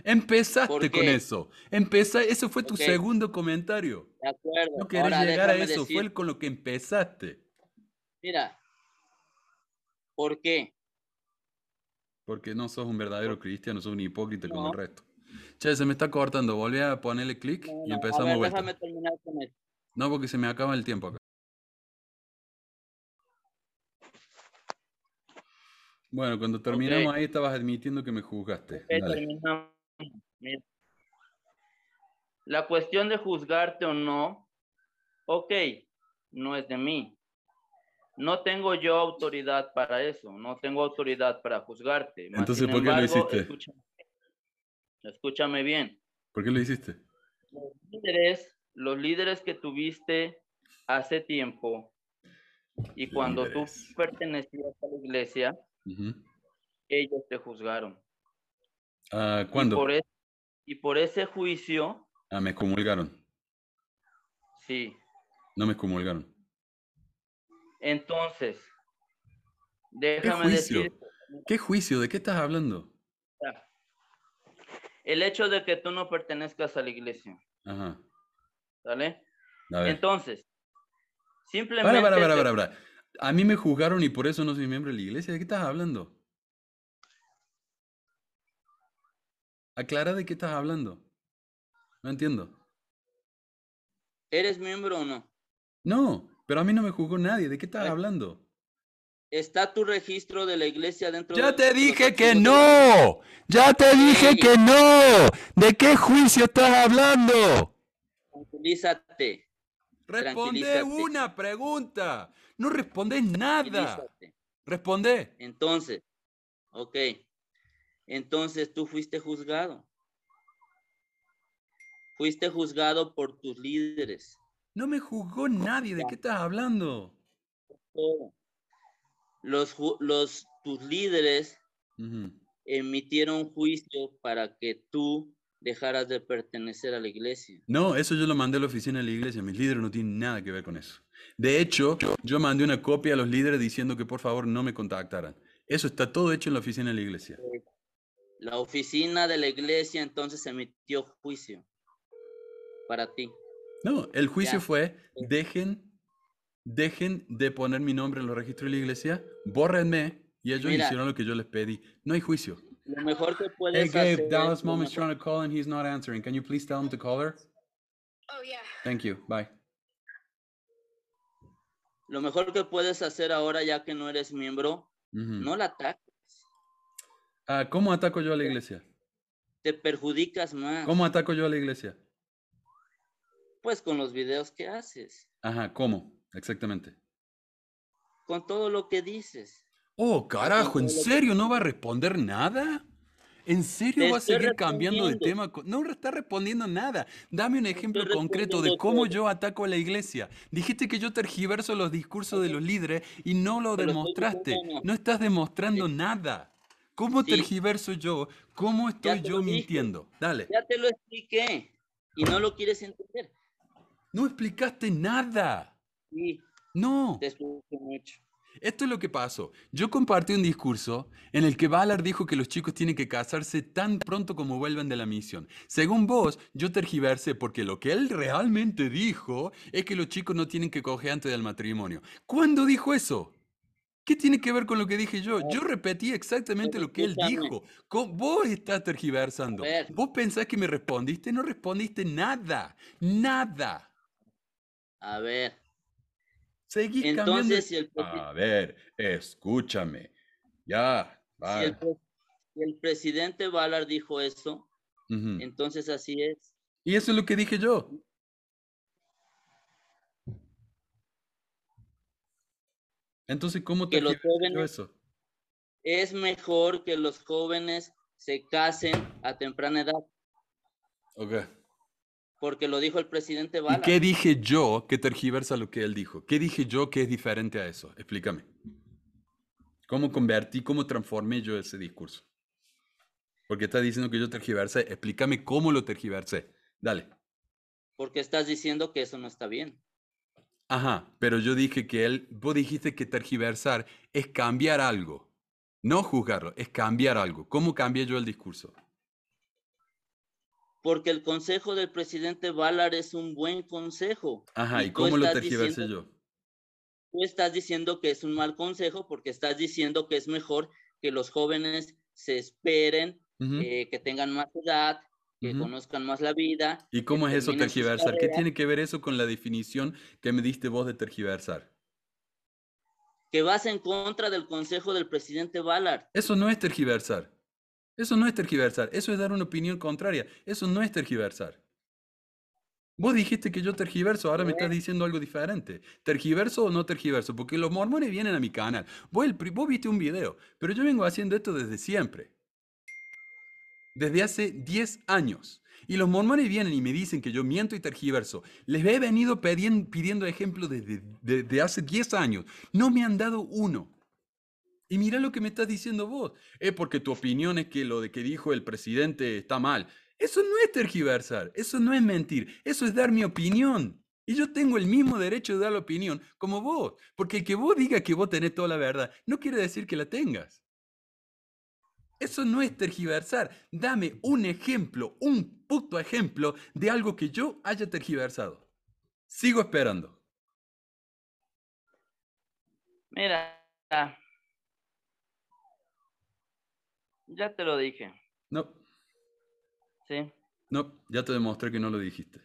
Empezaste ¿Por con eso. Empeza, eso fue tu segundo comentario. De acuerdo. No querés Ahora llegar a eso, decir, fue el con lo que empezaste. mira, ¿por qué? Porque no sos un verdadero cristiano, sos un hipócrita como el resto. Che, se me está cortando, volví a ponerle clic No, y no, a empezamos ver, vuelta. déjame terminar con esto. No, porque se me acaba el tiempo acá. Bueno, cuando terminamos ahí estabas admitiendo que me juzgaste. Ok, Dale. terminamos. Mira. La cuestión de juzgarte o no, ok, no es de mí. No tengo yo autoridad para eso, no tengo autoridad para juzgarte. Entonces, ¿por qué lo embargo, hiciste? Escúchame, escúchame bien. ¿Por qué lo hiciste? Los líderes, los líderes que tuviste hace tiempo y cuando Líderes. tú pertenecías a la iglesia, Ellos te juzgaron. Y ¿Cuándo? por, y por ese juicio, Ah, me excomulgaron. sí. No me excomulgaron. Entonces, ¿Qué déjame juicio? decir, ¿Qué juicio? ¿De qué estás hablando? el hecho de que tú no pertenezcas a la iglesia, Ajá. ver. Entonces, simplemente... Para, para, para, para, para. A mí me juzgaron y por eso no soy miembro de la iglesia. ¿De qué estás hablando? Aclara de qué estás hablando. No entiendo. ¿Eres miembro o no? No, pero a mí no me juzgó nadie. ¿De qué estás Ay. hablando? ¿Está tu registro de la iglesia dentro de Ya te de dije que no. Ya te dije que no. ¿De qué juicio estás hablando? Tranquilízate. Responde Tranquilízate. una pregunta. No respondes nada. Responde. Entonces, ok. Entonces tú fuiste juzgado. Fuiste juzgado por tus líderes. No me juzgó nadie. ¿De qué estás hablando? Los, tus líderes emitieron juicio para que tú dejaras de pertenecer a la iglesia. No, eso yo lo mandé a la oficina de la iglesia. Mis líderes no tienen nada que ver con eso. De hecho, yo mandé una copia a los líderes diciendo que por favor no me contactaran. Eso está todo hecho en la oficina de la iglesia. La oficina de la iglesia entonces emitió juicio para ti. No, el juicio Ya. fue, dejen, dejen de poner mi nombre en los registros de la iglesia, bórrenme, y ellos Mira. hicieron lo que yo les pedí. No hay juicio. Lo mejor que Hey puedes Gabe, hacer. Dallas Mom is trying to call and he's not answering. Can you please tell him to call her? Oh, yeah. Thank you. Bye. Lo mejor que puedes hacer ahora, ya que no eres miembro, no la ataques. Ah, ¿Cómo ataco yo a la iglesia? Te perjudicas más. ¿Cómo ataco yo a la iglesia? Pues con los videos que haces, Ajá, ¿cómo? Exactamente. con todo lo que dices. Oh, carajo, ¿en serio no va a responder nada? ¿En serio Te va a seguir cambiando de tema? No está respondiendo nada. Dame un ejemplo concreto de cómo yo ataco a la iglesia. Dijiste que yo tergiverso los discursos de los líderes y no lo demostraste. No estás demostrando nada. ¿Cómo Sí. tergiverso yo? ¿Cómo estoy yo mintiendo? Dale. Ya te lo expliqué y no lo quieres entender. No explicaste nada. Sí, No. te mucho. Esto es lo que pasó. Yo compartí un discurso en el que Ballard dijo que los chicos tienen que casarse tan pronto como vuelvan de la misión. Según vos, yo tergiversé porque lo que él realmente dijo es que los chicos no tienen que coger antes del matrimonio. ¿Cuándo dijo eso? ¿Qué tiene que ver con lo que dije yo? Yo repetí exactamente lo que él dijo. Vos estás tergiversando. Vos pensás que me respondiste, no respondiste nada. Nada. A ver. Seguís Entonces, si el A ver, escúchame. Ya. Si, el, presidente Ballard dijo eso, entonces así es. Y eso es lo que dije yo. Entonces, ¿cómo te que los eso? Es mejor que los jóvenes se casen a temprana edad. Ok. Porque lo dijo el presidente Bala. ¿Y qué dije yo que tergiversa lo que él dijo? ¿Qué dije yo que es diferente a eso? Explícame. ¿Cómo convertí, cómo transformé yo ese discurso? Porque estás diciendo que yo tergiversé. Explícame cómo lo tergiversé. Dale. Porque estás diciendo que eso no está bien. Ajá, pero yo dije que él, vos dijiste que tergiversar es cambiar algo, no juzgarlo, es cambiar algo. ¿Cómo cambié yo el discurso? Porque el consejo del presidente Ballard es un buen consejo. Ajá, ¿y, cómo lo tergiversé yo? Tú estás diciendo que es un mal consejo porque estás diciendo que es mejor que los jóvenes se esperen, eh, que tengan más edad, que conozcan más la vida. ¿Y cómo es eso tergiversar? ¿Qué tiene que ver eso con la definición que me diste vos de tergiversar? Que vas en contra del consejo del presidente Ballard. Eso no es tergiversar. Eso no es tergiversar. Eso es dar una opinión contraria. Eso no es tergiversar. Vos dijiste que yo tergiverso, ahora me estás diciendo algo diferente. ¿Tergiverso o no tergiverso? Porque los mormones vienen a mi canal. Vos, vos viste un video, pero yo vengo haciendo esto desde siempre desde hace 10 años. Y los mormones vienen y me dicen que yo miento y tergiverso. Les he venido pidiendo, ejemplos desde, hace 10 años. No me han dado uno. Y mira lo que me estás diciendo vos. Es porque tu opinión es que lo de que dijo el presidente está mal. Eso no es tergiversar, eso no es mentir, eso es dar mi opinión. Y yo tengo el mismo derecho de dar la opinión como vos. Porque el que vos diga que vos tenés toda la verdad no quiere decir que la tengas. Eso no es tergiversar. Dame un ejemplo, un puto ejemplo de algo que yo haya tergiversado. Sigo esperando. Mira, ya te lo dije. No. Sí. No, ya te demostré que no lo dijiste.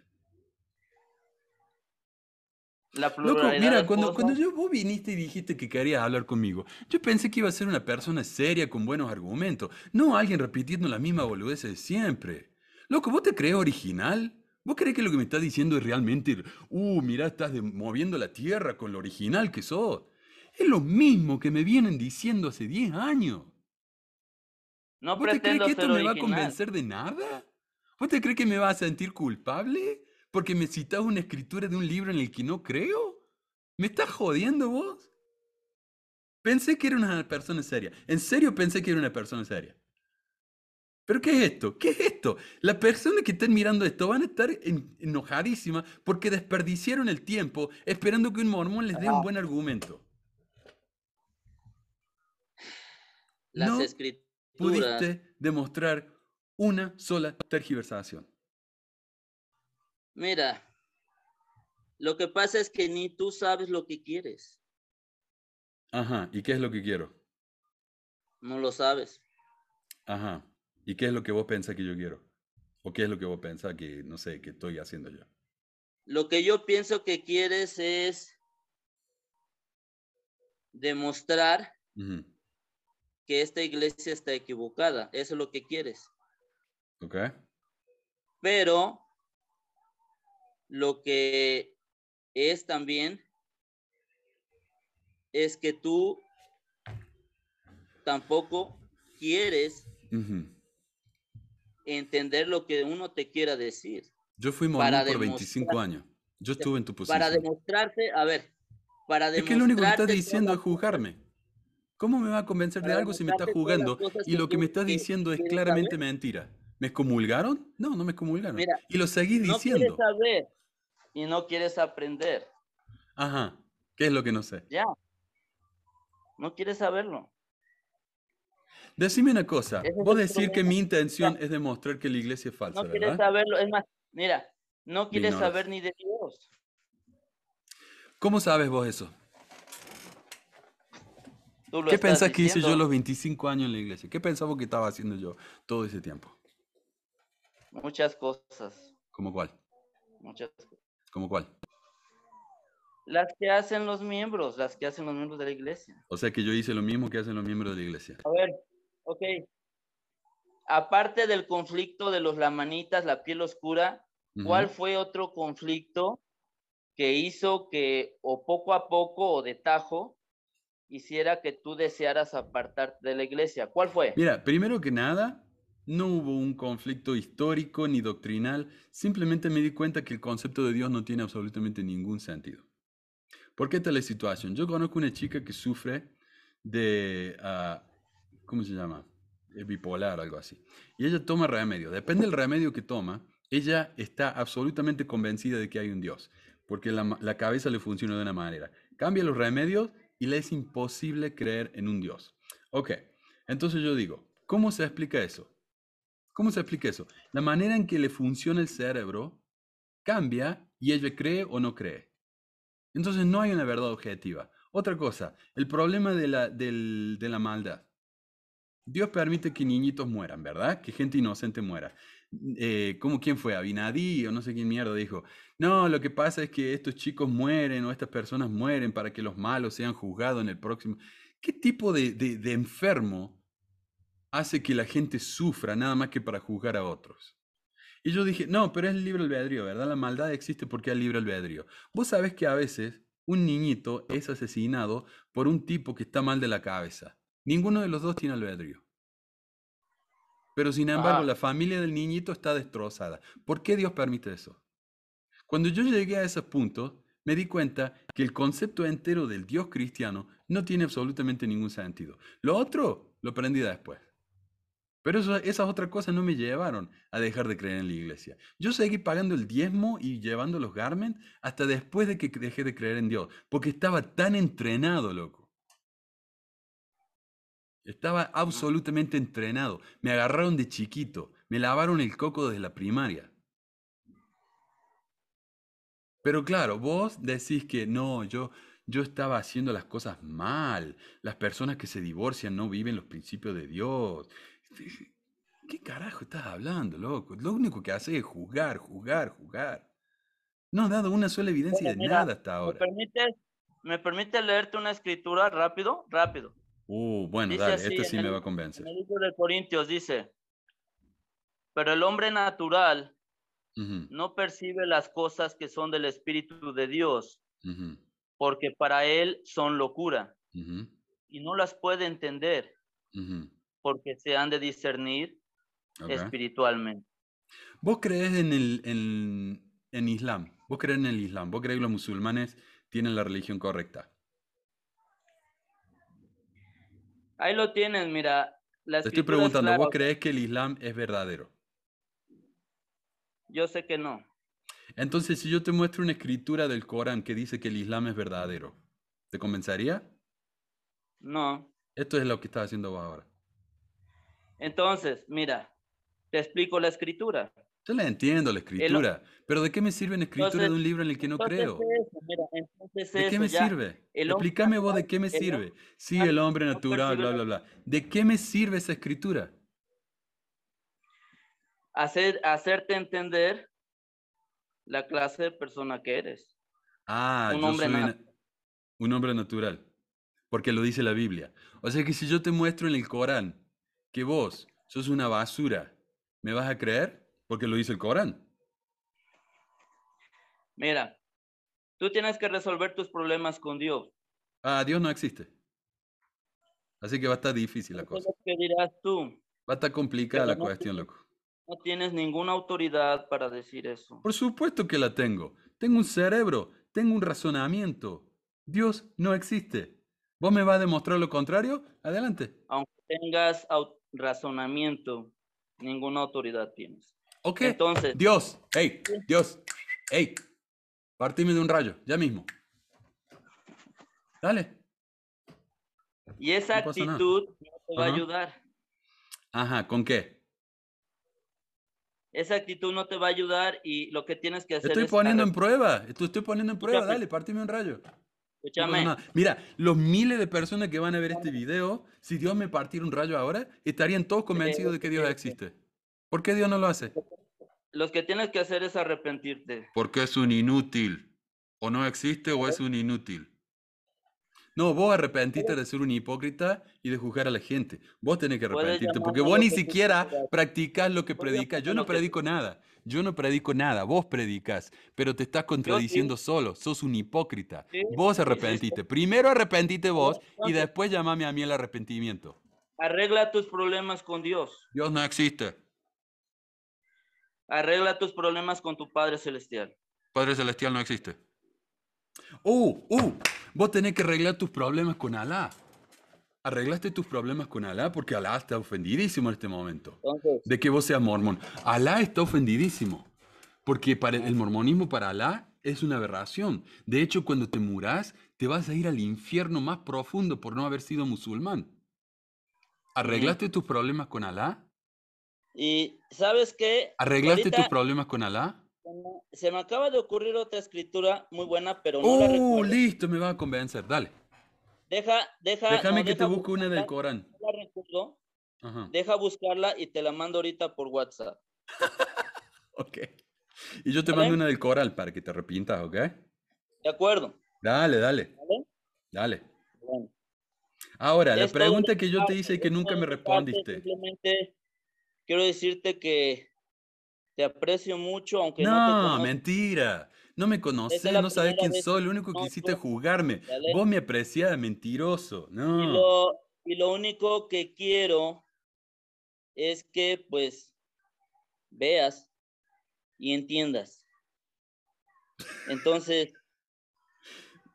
Loco, mira, cuando, cuando yo, vos viniste y dijiste que querías hablar conmigo, yo pensé que iba a ser una persona seria con buenos argumentos, no alguien repitiendo la misma boludez de siempre. Loco, ¿vos te crees original? ¿Vos crees que lo que me estás diciendo es realmente, uh, mira, estás moviendo la tierra con lo original que sos? Es lo mismo que me vienen diciendo hace 10 años. No ¿Vos te crees que esto me va a convencer de nada? ¿Vos te crees que me vas a sentir culpable? porque me citas una escritura de un libro en el que no creo? ¿Me estás jodiendo vos? Pensé que era una persona seria. En serio pensé que era una persona seria. ¿Pero qué es esto? ¿Qué es esto? Las personas que estén mirando esto van a estar enojadísimas porque desperdiciaron el tiempo esperando que un mormón les dé un buen argumento. Las no escrituras. Pudiste demostrar una sola tergiversación. Mira, lo que pasa es que ni tú sabes lo que quieres. Ajá, ¿y qué es lo que quiero? No lo sabes. Ajá, ¿y qué es lo que vos pensás que yo quiero? ¿O qué es lo que vos pensás que, no sé, que estoy haciendo yo? Lo que yo pienso que quieres es demostrar que esta iglesia está equivocada. Eso es lo que quieres. Ok. Pero lo que es también es que tú tampoco quieres entender lo que uno te quiera decir. Yo fui mormón por 25 años. Yo estuve en tu posición. Para demostrarte, a ver, para demostrarte. Es que lo único que estás diciendo es juzgarme. ¿Cómo me va a convencer de algo si me estás jugando y lo que me estás diciendo es claramente mentira? ¿Me excomulgaron? No, no me excomulgaron. y lo seguís diciendo. No saber y no quieres aprender. Ajá. ¿Qué es lo que no sé? Ya. No quieres saberlo. Decime una cosa. Vos decir que mi intención es demostrar que la iglesia es falsa, No quieres saberlo. Es más, mira, no quieres saber ni de Dios. ¿Cómo sabes vos eso? Tú lo ¿Qué estás pensás que hice yo los 25 años en la iglesia? ¿Qué pensaba que estaba haciendo yo todo ese tiempo? Muchas cosas, ¿Cómo cuál? muchas cosas. ¿Cómo cuál? Las que hacen los miembros, las que hacen los miembros de la iglesia. O sea que yo hice lo mismo que hacen los miembros de la iglesia. A ver, ok. Aparte del conflicto de los lamanitas, la piel oscura, ¿cuál fue otro conflicto que hizo que o poco a poco o de tajo hiciera que tú desearas apartarte de la iglesia? ¿Cuál fue? Mira, primero que nada, no hubo un conflicto histórico ni doctrinal, simplemente me di cuenta que el concepto de Dios no tiene absolutamente ningún sentido. ¿Por qué tal situación? Yo conozco una chica que sufre de, ah, ¿cómo se llama? Bipolar, algo así. Y ella toma remedio. Depende del remedio que toma, ella está absolutamente convencida de que hay un Dios, porque la cabeza le funciona de una manera. Cambia los remedios y le es imposible creer en un Dios. Ok, entonces yo digo, ¿cómo se explica eso? ¿Cómo se explica eso? La manera en que le funciona el cerebro cambia y ella cree o no cree. Entonces no hay una verdad objetiva. Otra cosa, el problema de la, de la maldad. Dios permite que niñitos mueran, ¿verdad? Que gente inocente muera. Eh, ¿cómo quién fue? Abinadí o no sé quién mierda dijo. No, lo que pasa es que estos chicos mueren o estas personas mueren para que los malos sean juzgados en el próximo. ¿Qué tipo de, de- enfermo hace que la gente sufra nada más que para juzgar a otros? Y yo dije, no, pero es el libre albedrío, ¿verdad? La maldad existe porque hay libre albedrío. Vos sabés que a veces un niñito es asesinado por un tipo que está mal de la cabeza. Ninguno de los dos tiene albedrío. Pero sin embargo, Ajá. la familia del niñito está destrozada. ¿Por qué Dios permite eso? Cuando yo llegué a ese punto, me di cuenta que el concepto entero del Dios cristiano no tiene absolutamente ningún sentido. Lo otro lo aprendí después. Pero eso- esas otras cosas no me llevaron a dejar de creer en la iglesia. Yo seguí pagando el diezmo y llevando los garments hasta después de que dejé de creer en Dios, porque estaba tan entrenado, loco. Estaba absolutamente entrenado. Me agarraron de chiquito, me lavaron el coco desde la primaria. Pero claro, vos decís que no, yo, yo estaba haciendo las cosas mal. Las personas que se divorcian no viven los principios de Dios. ¿Qué carajo estás hablando, loco? Lo único que haces es juzgar, juzgar, juzgar. No has dado una sola evidencia Bueno, de mira, nada hasta ¿Me ahora. permites, ¿Me permite leerte una escritura rápido? Rápido. Uh, bueno, Dice dale, así este sí me el- va a convencer. En el libro de Corintios dice, pero el hombre natural no percibe las cosas que son del Espíritu de Dios, porque para él son locura y no las puede entender, porque se han de discernir espiritualmente. ¿Vos crees en el en, en Islam? ¿Vos crees en el Islam? ¿Vos crees que los musulmanes tienen la religión correcta? Ahí lo tienes, mira. La Te estoy preguntando, clara, ¿vos crees que el Islam es verdadero? Yo sé que no. Entonces, si yo te muestro una escritura del Corán que dice que el Islam es verdadero, ¿te convencería? No. Esto es lo que estás haciendo vos ahora. Entonces, mira, te explico la escritura. Yo la entiendo, la escritura, pero ¿de qué me sirve una escritura de un libro en el que no creo? eso, mira, entonces ¿De qué eso, me ya. sirve? Explícame vos de qué me el sirve. Sí, el hombre natural, bla, la- bla, bla. ¿De qué me sirve esa escritura? Hacer, hacerte entender la clase de persona que eres. Ah, Un yo hombre soy una- un hombre natural, porque lo dice la Biblia. O sea que si yo te muestro en el Corán que vos sos una basura, ¿me vas a creer? Porque lo dice el Corán. Mira, tú tienes que resolver tus problemas con Dios. Ah, Dios no existe. Así que va a estar difícil la cosa. que dirás tú. Va a estar complicada Pero la no cuestión, loco. No tienes ninguna autoridad para decir eso. Por supuesto que la tengo. Tengo un cerebro, tengo un razonamiento. Dios no existe. ¿Vos me vas a demostrar lo contrario? Adelante. Aunque tengas razonamiento, ninguna autoridad tienes. Ok. Entonces, Dios, hey, Dios, hey, partime de un rayo, ya mismo. Dale. y esa no actitud no te va a ayudar. Ajá, ¿con qué? Esa actitud no te va a ayudar y lo que tienes que hacer Estoy es poniendo en prueba, esto estoy poniendo en prueba, Escúchame. dale, partime un rayo. Escúchame. Mira, los miles de personas que van a ver este video, si Dios me partiera un rayo ahora, estarían todos convencidos de que Dios existe. ¿Por qué Dios no lo hace? Los que tienes que hacer es arrepentirte. Porque es un inútil. O no existe o es un inútil. No, vos arrepentiste de ser un hipócrita y de juzgar a la gente. Vos tenés que arrepentirte porque vos lo ni siquiera practicás lo que predicas. Yo no lo predico nada. Yo no predico nada. Vos predicas, pero te estás contradiciendo solo. Sos un hipócrita. Vos arrepentiste. Primero arrepentite vos y después llamame a mí el arrepentimiento. Arregla tus problemas con Dios. Dios no existe. Arregla tus problemas con tu Padre Celestial. Padre Celestial no existe. Uh, uh, vos tenés que arreglar tus problemas con Alá. Arreglaste tus problemas con Alá porque Alá está ofendidísimo en este momento. Entonces, De que vos seas mormón. Alá está ofendidísimo. Porque para el, el mormonismo para Alá es una aberración. De hecho, cuando te murás, te vas a ir al infierno más profundo por no haber sido musulmán. ¿Arreglaste tus problemas con Alá? Y ¿sabes qué? ¿Arreglaste Ahorita tus problemas con Alá? se me- acaba de ocurrir otra escritura muy buena, pero no la Oh, recuerdo. listo, me va a convencer. Dale. Deja, deja, Déjame no, que te busque una del Corán. no la recuerdo. Ajá. Deja buscarla y te la mando ahorita por WhatsApp. Ok. Y yo te ¿Vale? mando una del coral para que te arrepientas, ¿ok? ¿De acuerdo? Dale, dale, dale. Bueno. Ahora, la pregunta que yo te hice y que nunca me respondiste. Simplemente quiero decirte que te aprecio mucho, aunque no, te No, conozco. mentira. No me conoces, no sabes quién soy. Lo único que hiciste es jugarme. ¿vale? Vos me apreciás, mentiroso. Y No. lo, y lo único que quiero es que pues veas y entiendas. Entonces,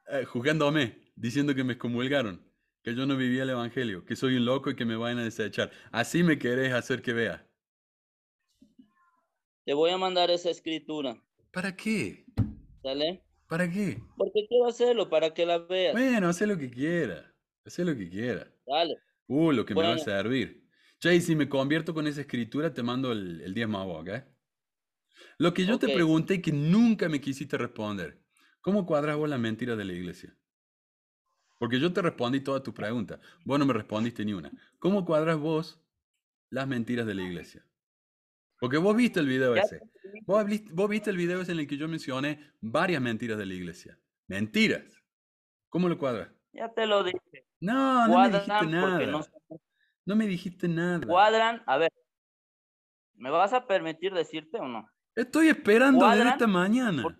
Eh, jugándome, diciendo que me excomulgaron, que yo no vivía el evangelio, que soy un loco y que me van a desechar. Así me querés hacer que vea. te voy a mandar esa escritura, ¿Para qué? ¿sale? ¿Para qué? Porque quiero hacerlo para que la veas. Bueno, haz lo que quiera. Haz lo que quiera. Dale. Uh, lo que me va a servir. Che, y si me convierto con esa escritura, te mando el, el diezmo a vos. Lo que yo te Ok. pregunté y que nunca me quisiste responder. ¿Cómo cuadras vos la mentira de la iglesia? Porque yo te respondí todas tus preguntas. Vos no me respondiste ni una. ¿Cómo cuadras vos las mentiras de la iglesia? Porque vos viste el video ese. Vos, viste el video ese en el que yo mencioné varias mentiras de la iglesia. Mentiras. ¿Cómo lo cuadras? Ya te lo dije. No, no me dijiste nada. no No me dijiste nada. cuadran. A ver, ¿me vas a permitir decirte o no? Estoy esperando desde esta mañana. por-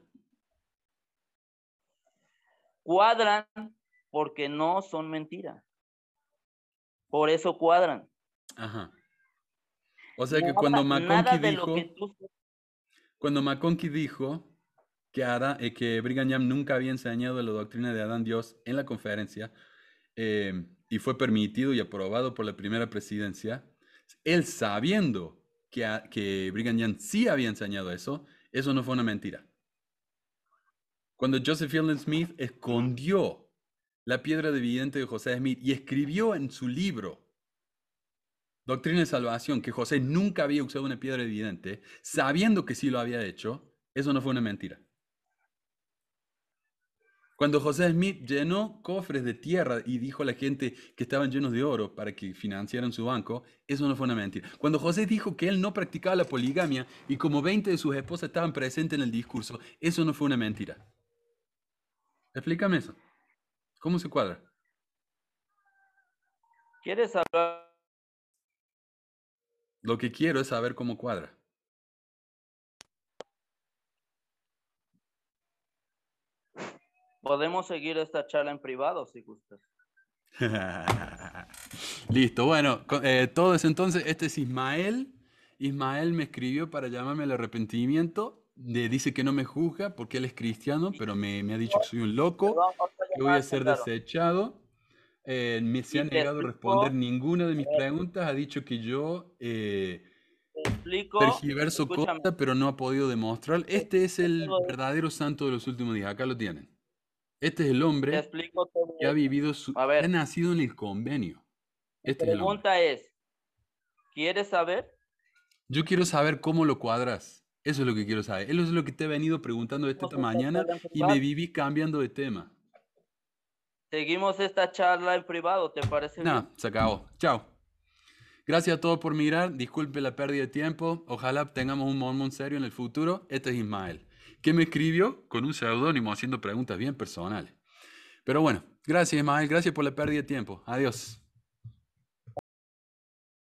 Cuadran porque no son mentiras. Por eso cuadran. Ajá. O sea que Nada- cuando McConkie dijo, tú cuando McConkie dijo que, Ada- eh, que Brigham Young nunca había enseñado la doctrina de Adán Dios en la conferencia eh, y fue permitido y aprobado por la primera presidencia, él sabiendo que, a- que Brigham Young sí había enseñado eso, eso no fue una mentira. Cuando Joseph Fielding Smith escondió la piedra de vidente de José Smith y escribió en su libro Doctrina de Salvación que José nunca había usado una piedra de vidente, sabiendo que sí lo había hecho, eso no fue una mentira. Cuando José Smith llenó cofres de tierra y dijo a la gente que estaban llenos de oro para que financiaran su banco, eso no fue una mentira. Cuando José dijo que él no practicaba la poligamia y como 20 de sus esposas estaban presentes en el discurso, eso no fue una mentira. Explícame eso. ¿Cómo se cuadra? quieres hablar. Lo que quiero es saber cómo cuadra. Podemos seguir esta charla en privado si gustas. Listo, bueno, eh, todo eso entonces, este es Ismael. Ismael me escribió para llamarme al arrepentimiento. Le dice que no me juzga porque él es cristiano, pero me, me ha dicho que soy un loco, que voy a ser desechado. Eh, me se ha negado a responder ninguna de mis preguntas. Ha dicho que yo eh, explico. escúchame. cosas, pero no ha podido demostrar. Este es el verdadero santo de los últimos días. Acá lo tienen. Este es el hombre que ha vivido su, A ver. ha nacido en el convenio. Este es hombre. pregunta es, ¿quieres saber? Yo quiero saber cómo lo cuadras. Eso es lo que quiero saber. Eso es lo que te he venido preguntando esta mañana y me viví cambiando de tema. seguimos esta charla en privado, ¿te parece? No, se acabó. Chao. Gracias a todos por mirar. Disculpe la pérdida de tiempo. Ojalá tengamos un mormón serio en el futuro. Este es Ismael, que me escribió con un seudónimo haciendo preguntas bien personales. Pero bueno, gracias Ismael. Gracias por la pérdida de tiempo. Adiós.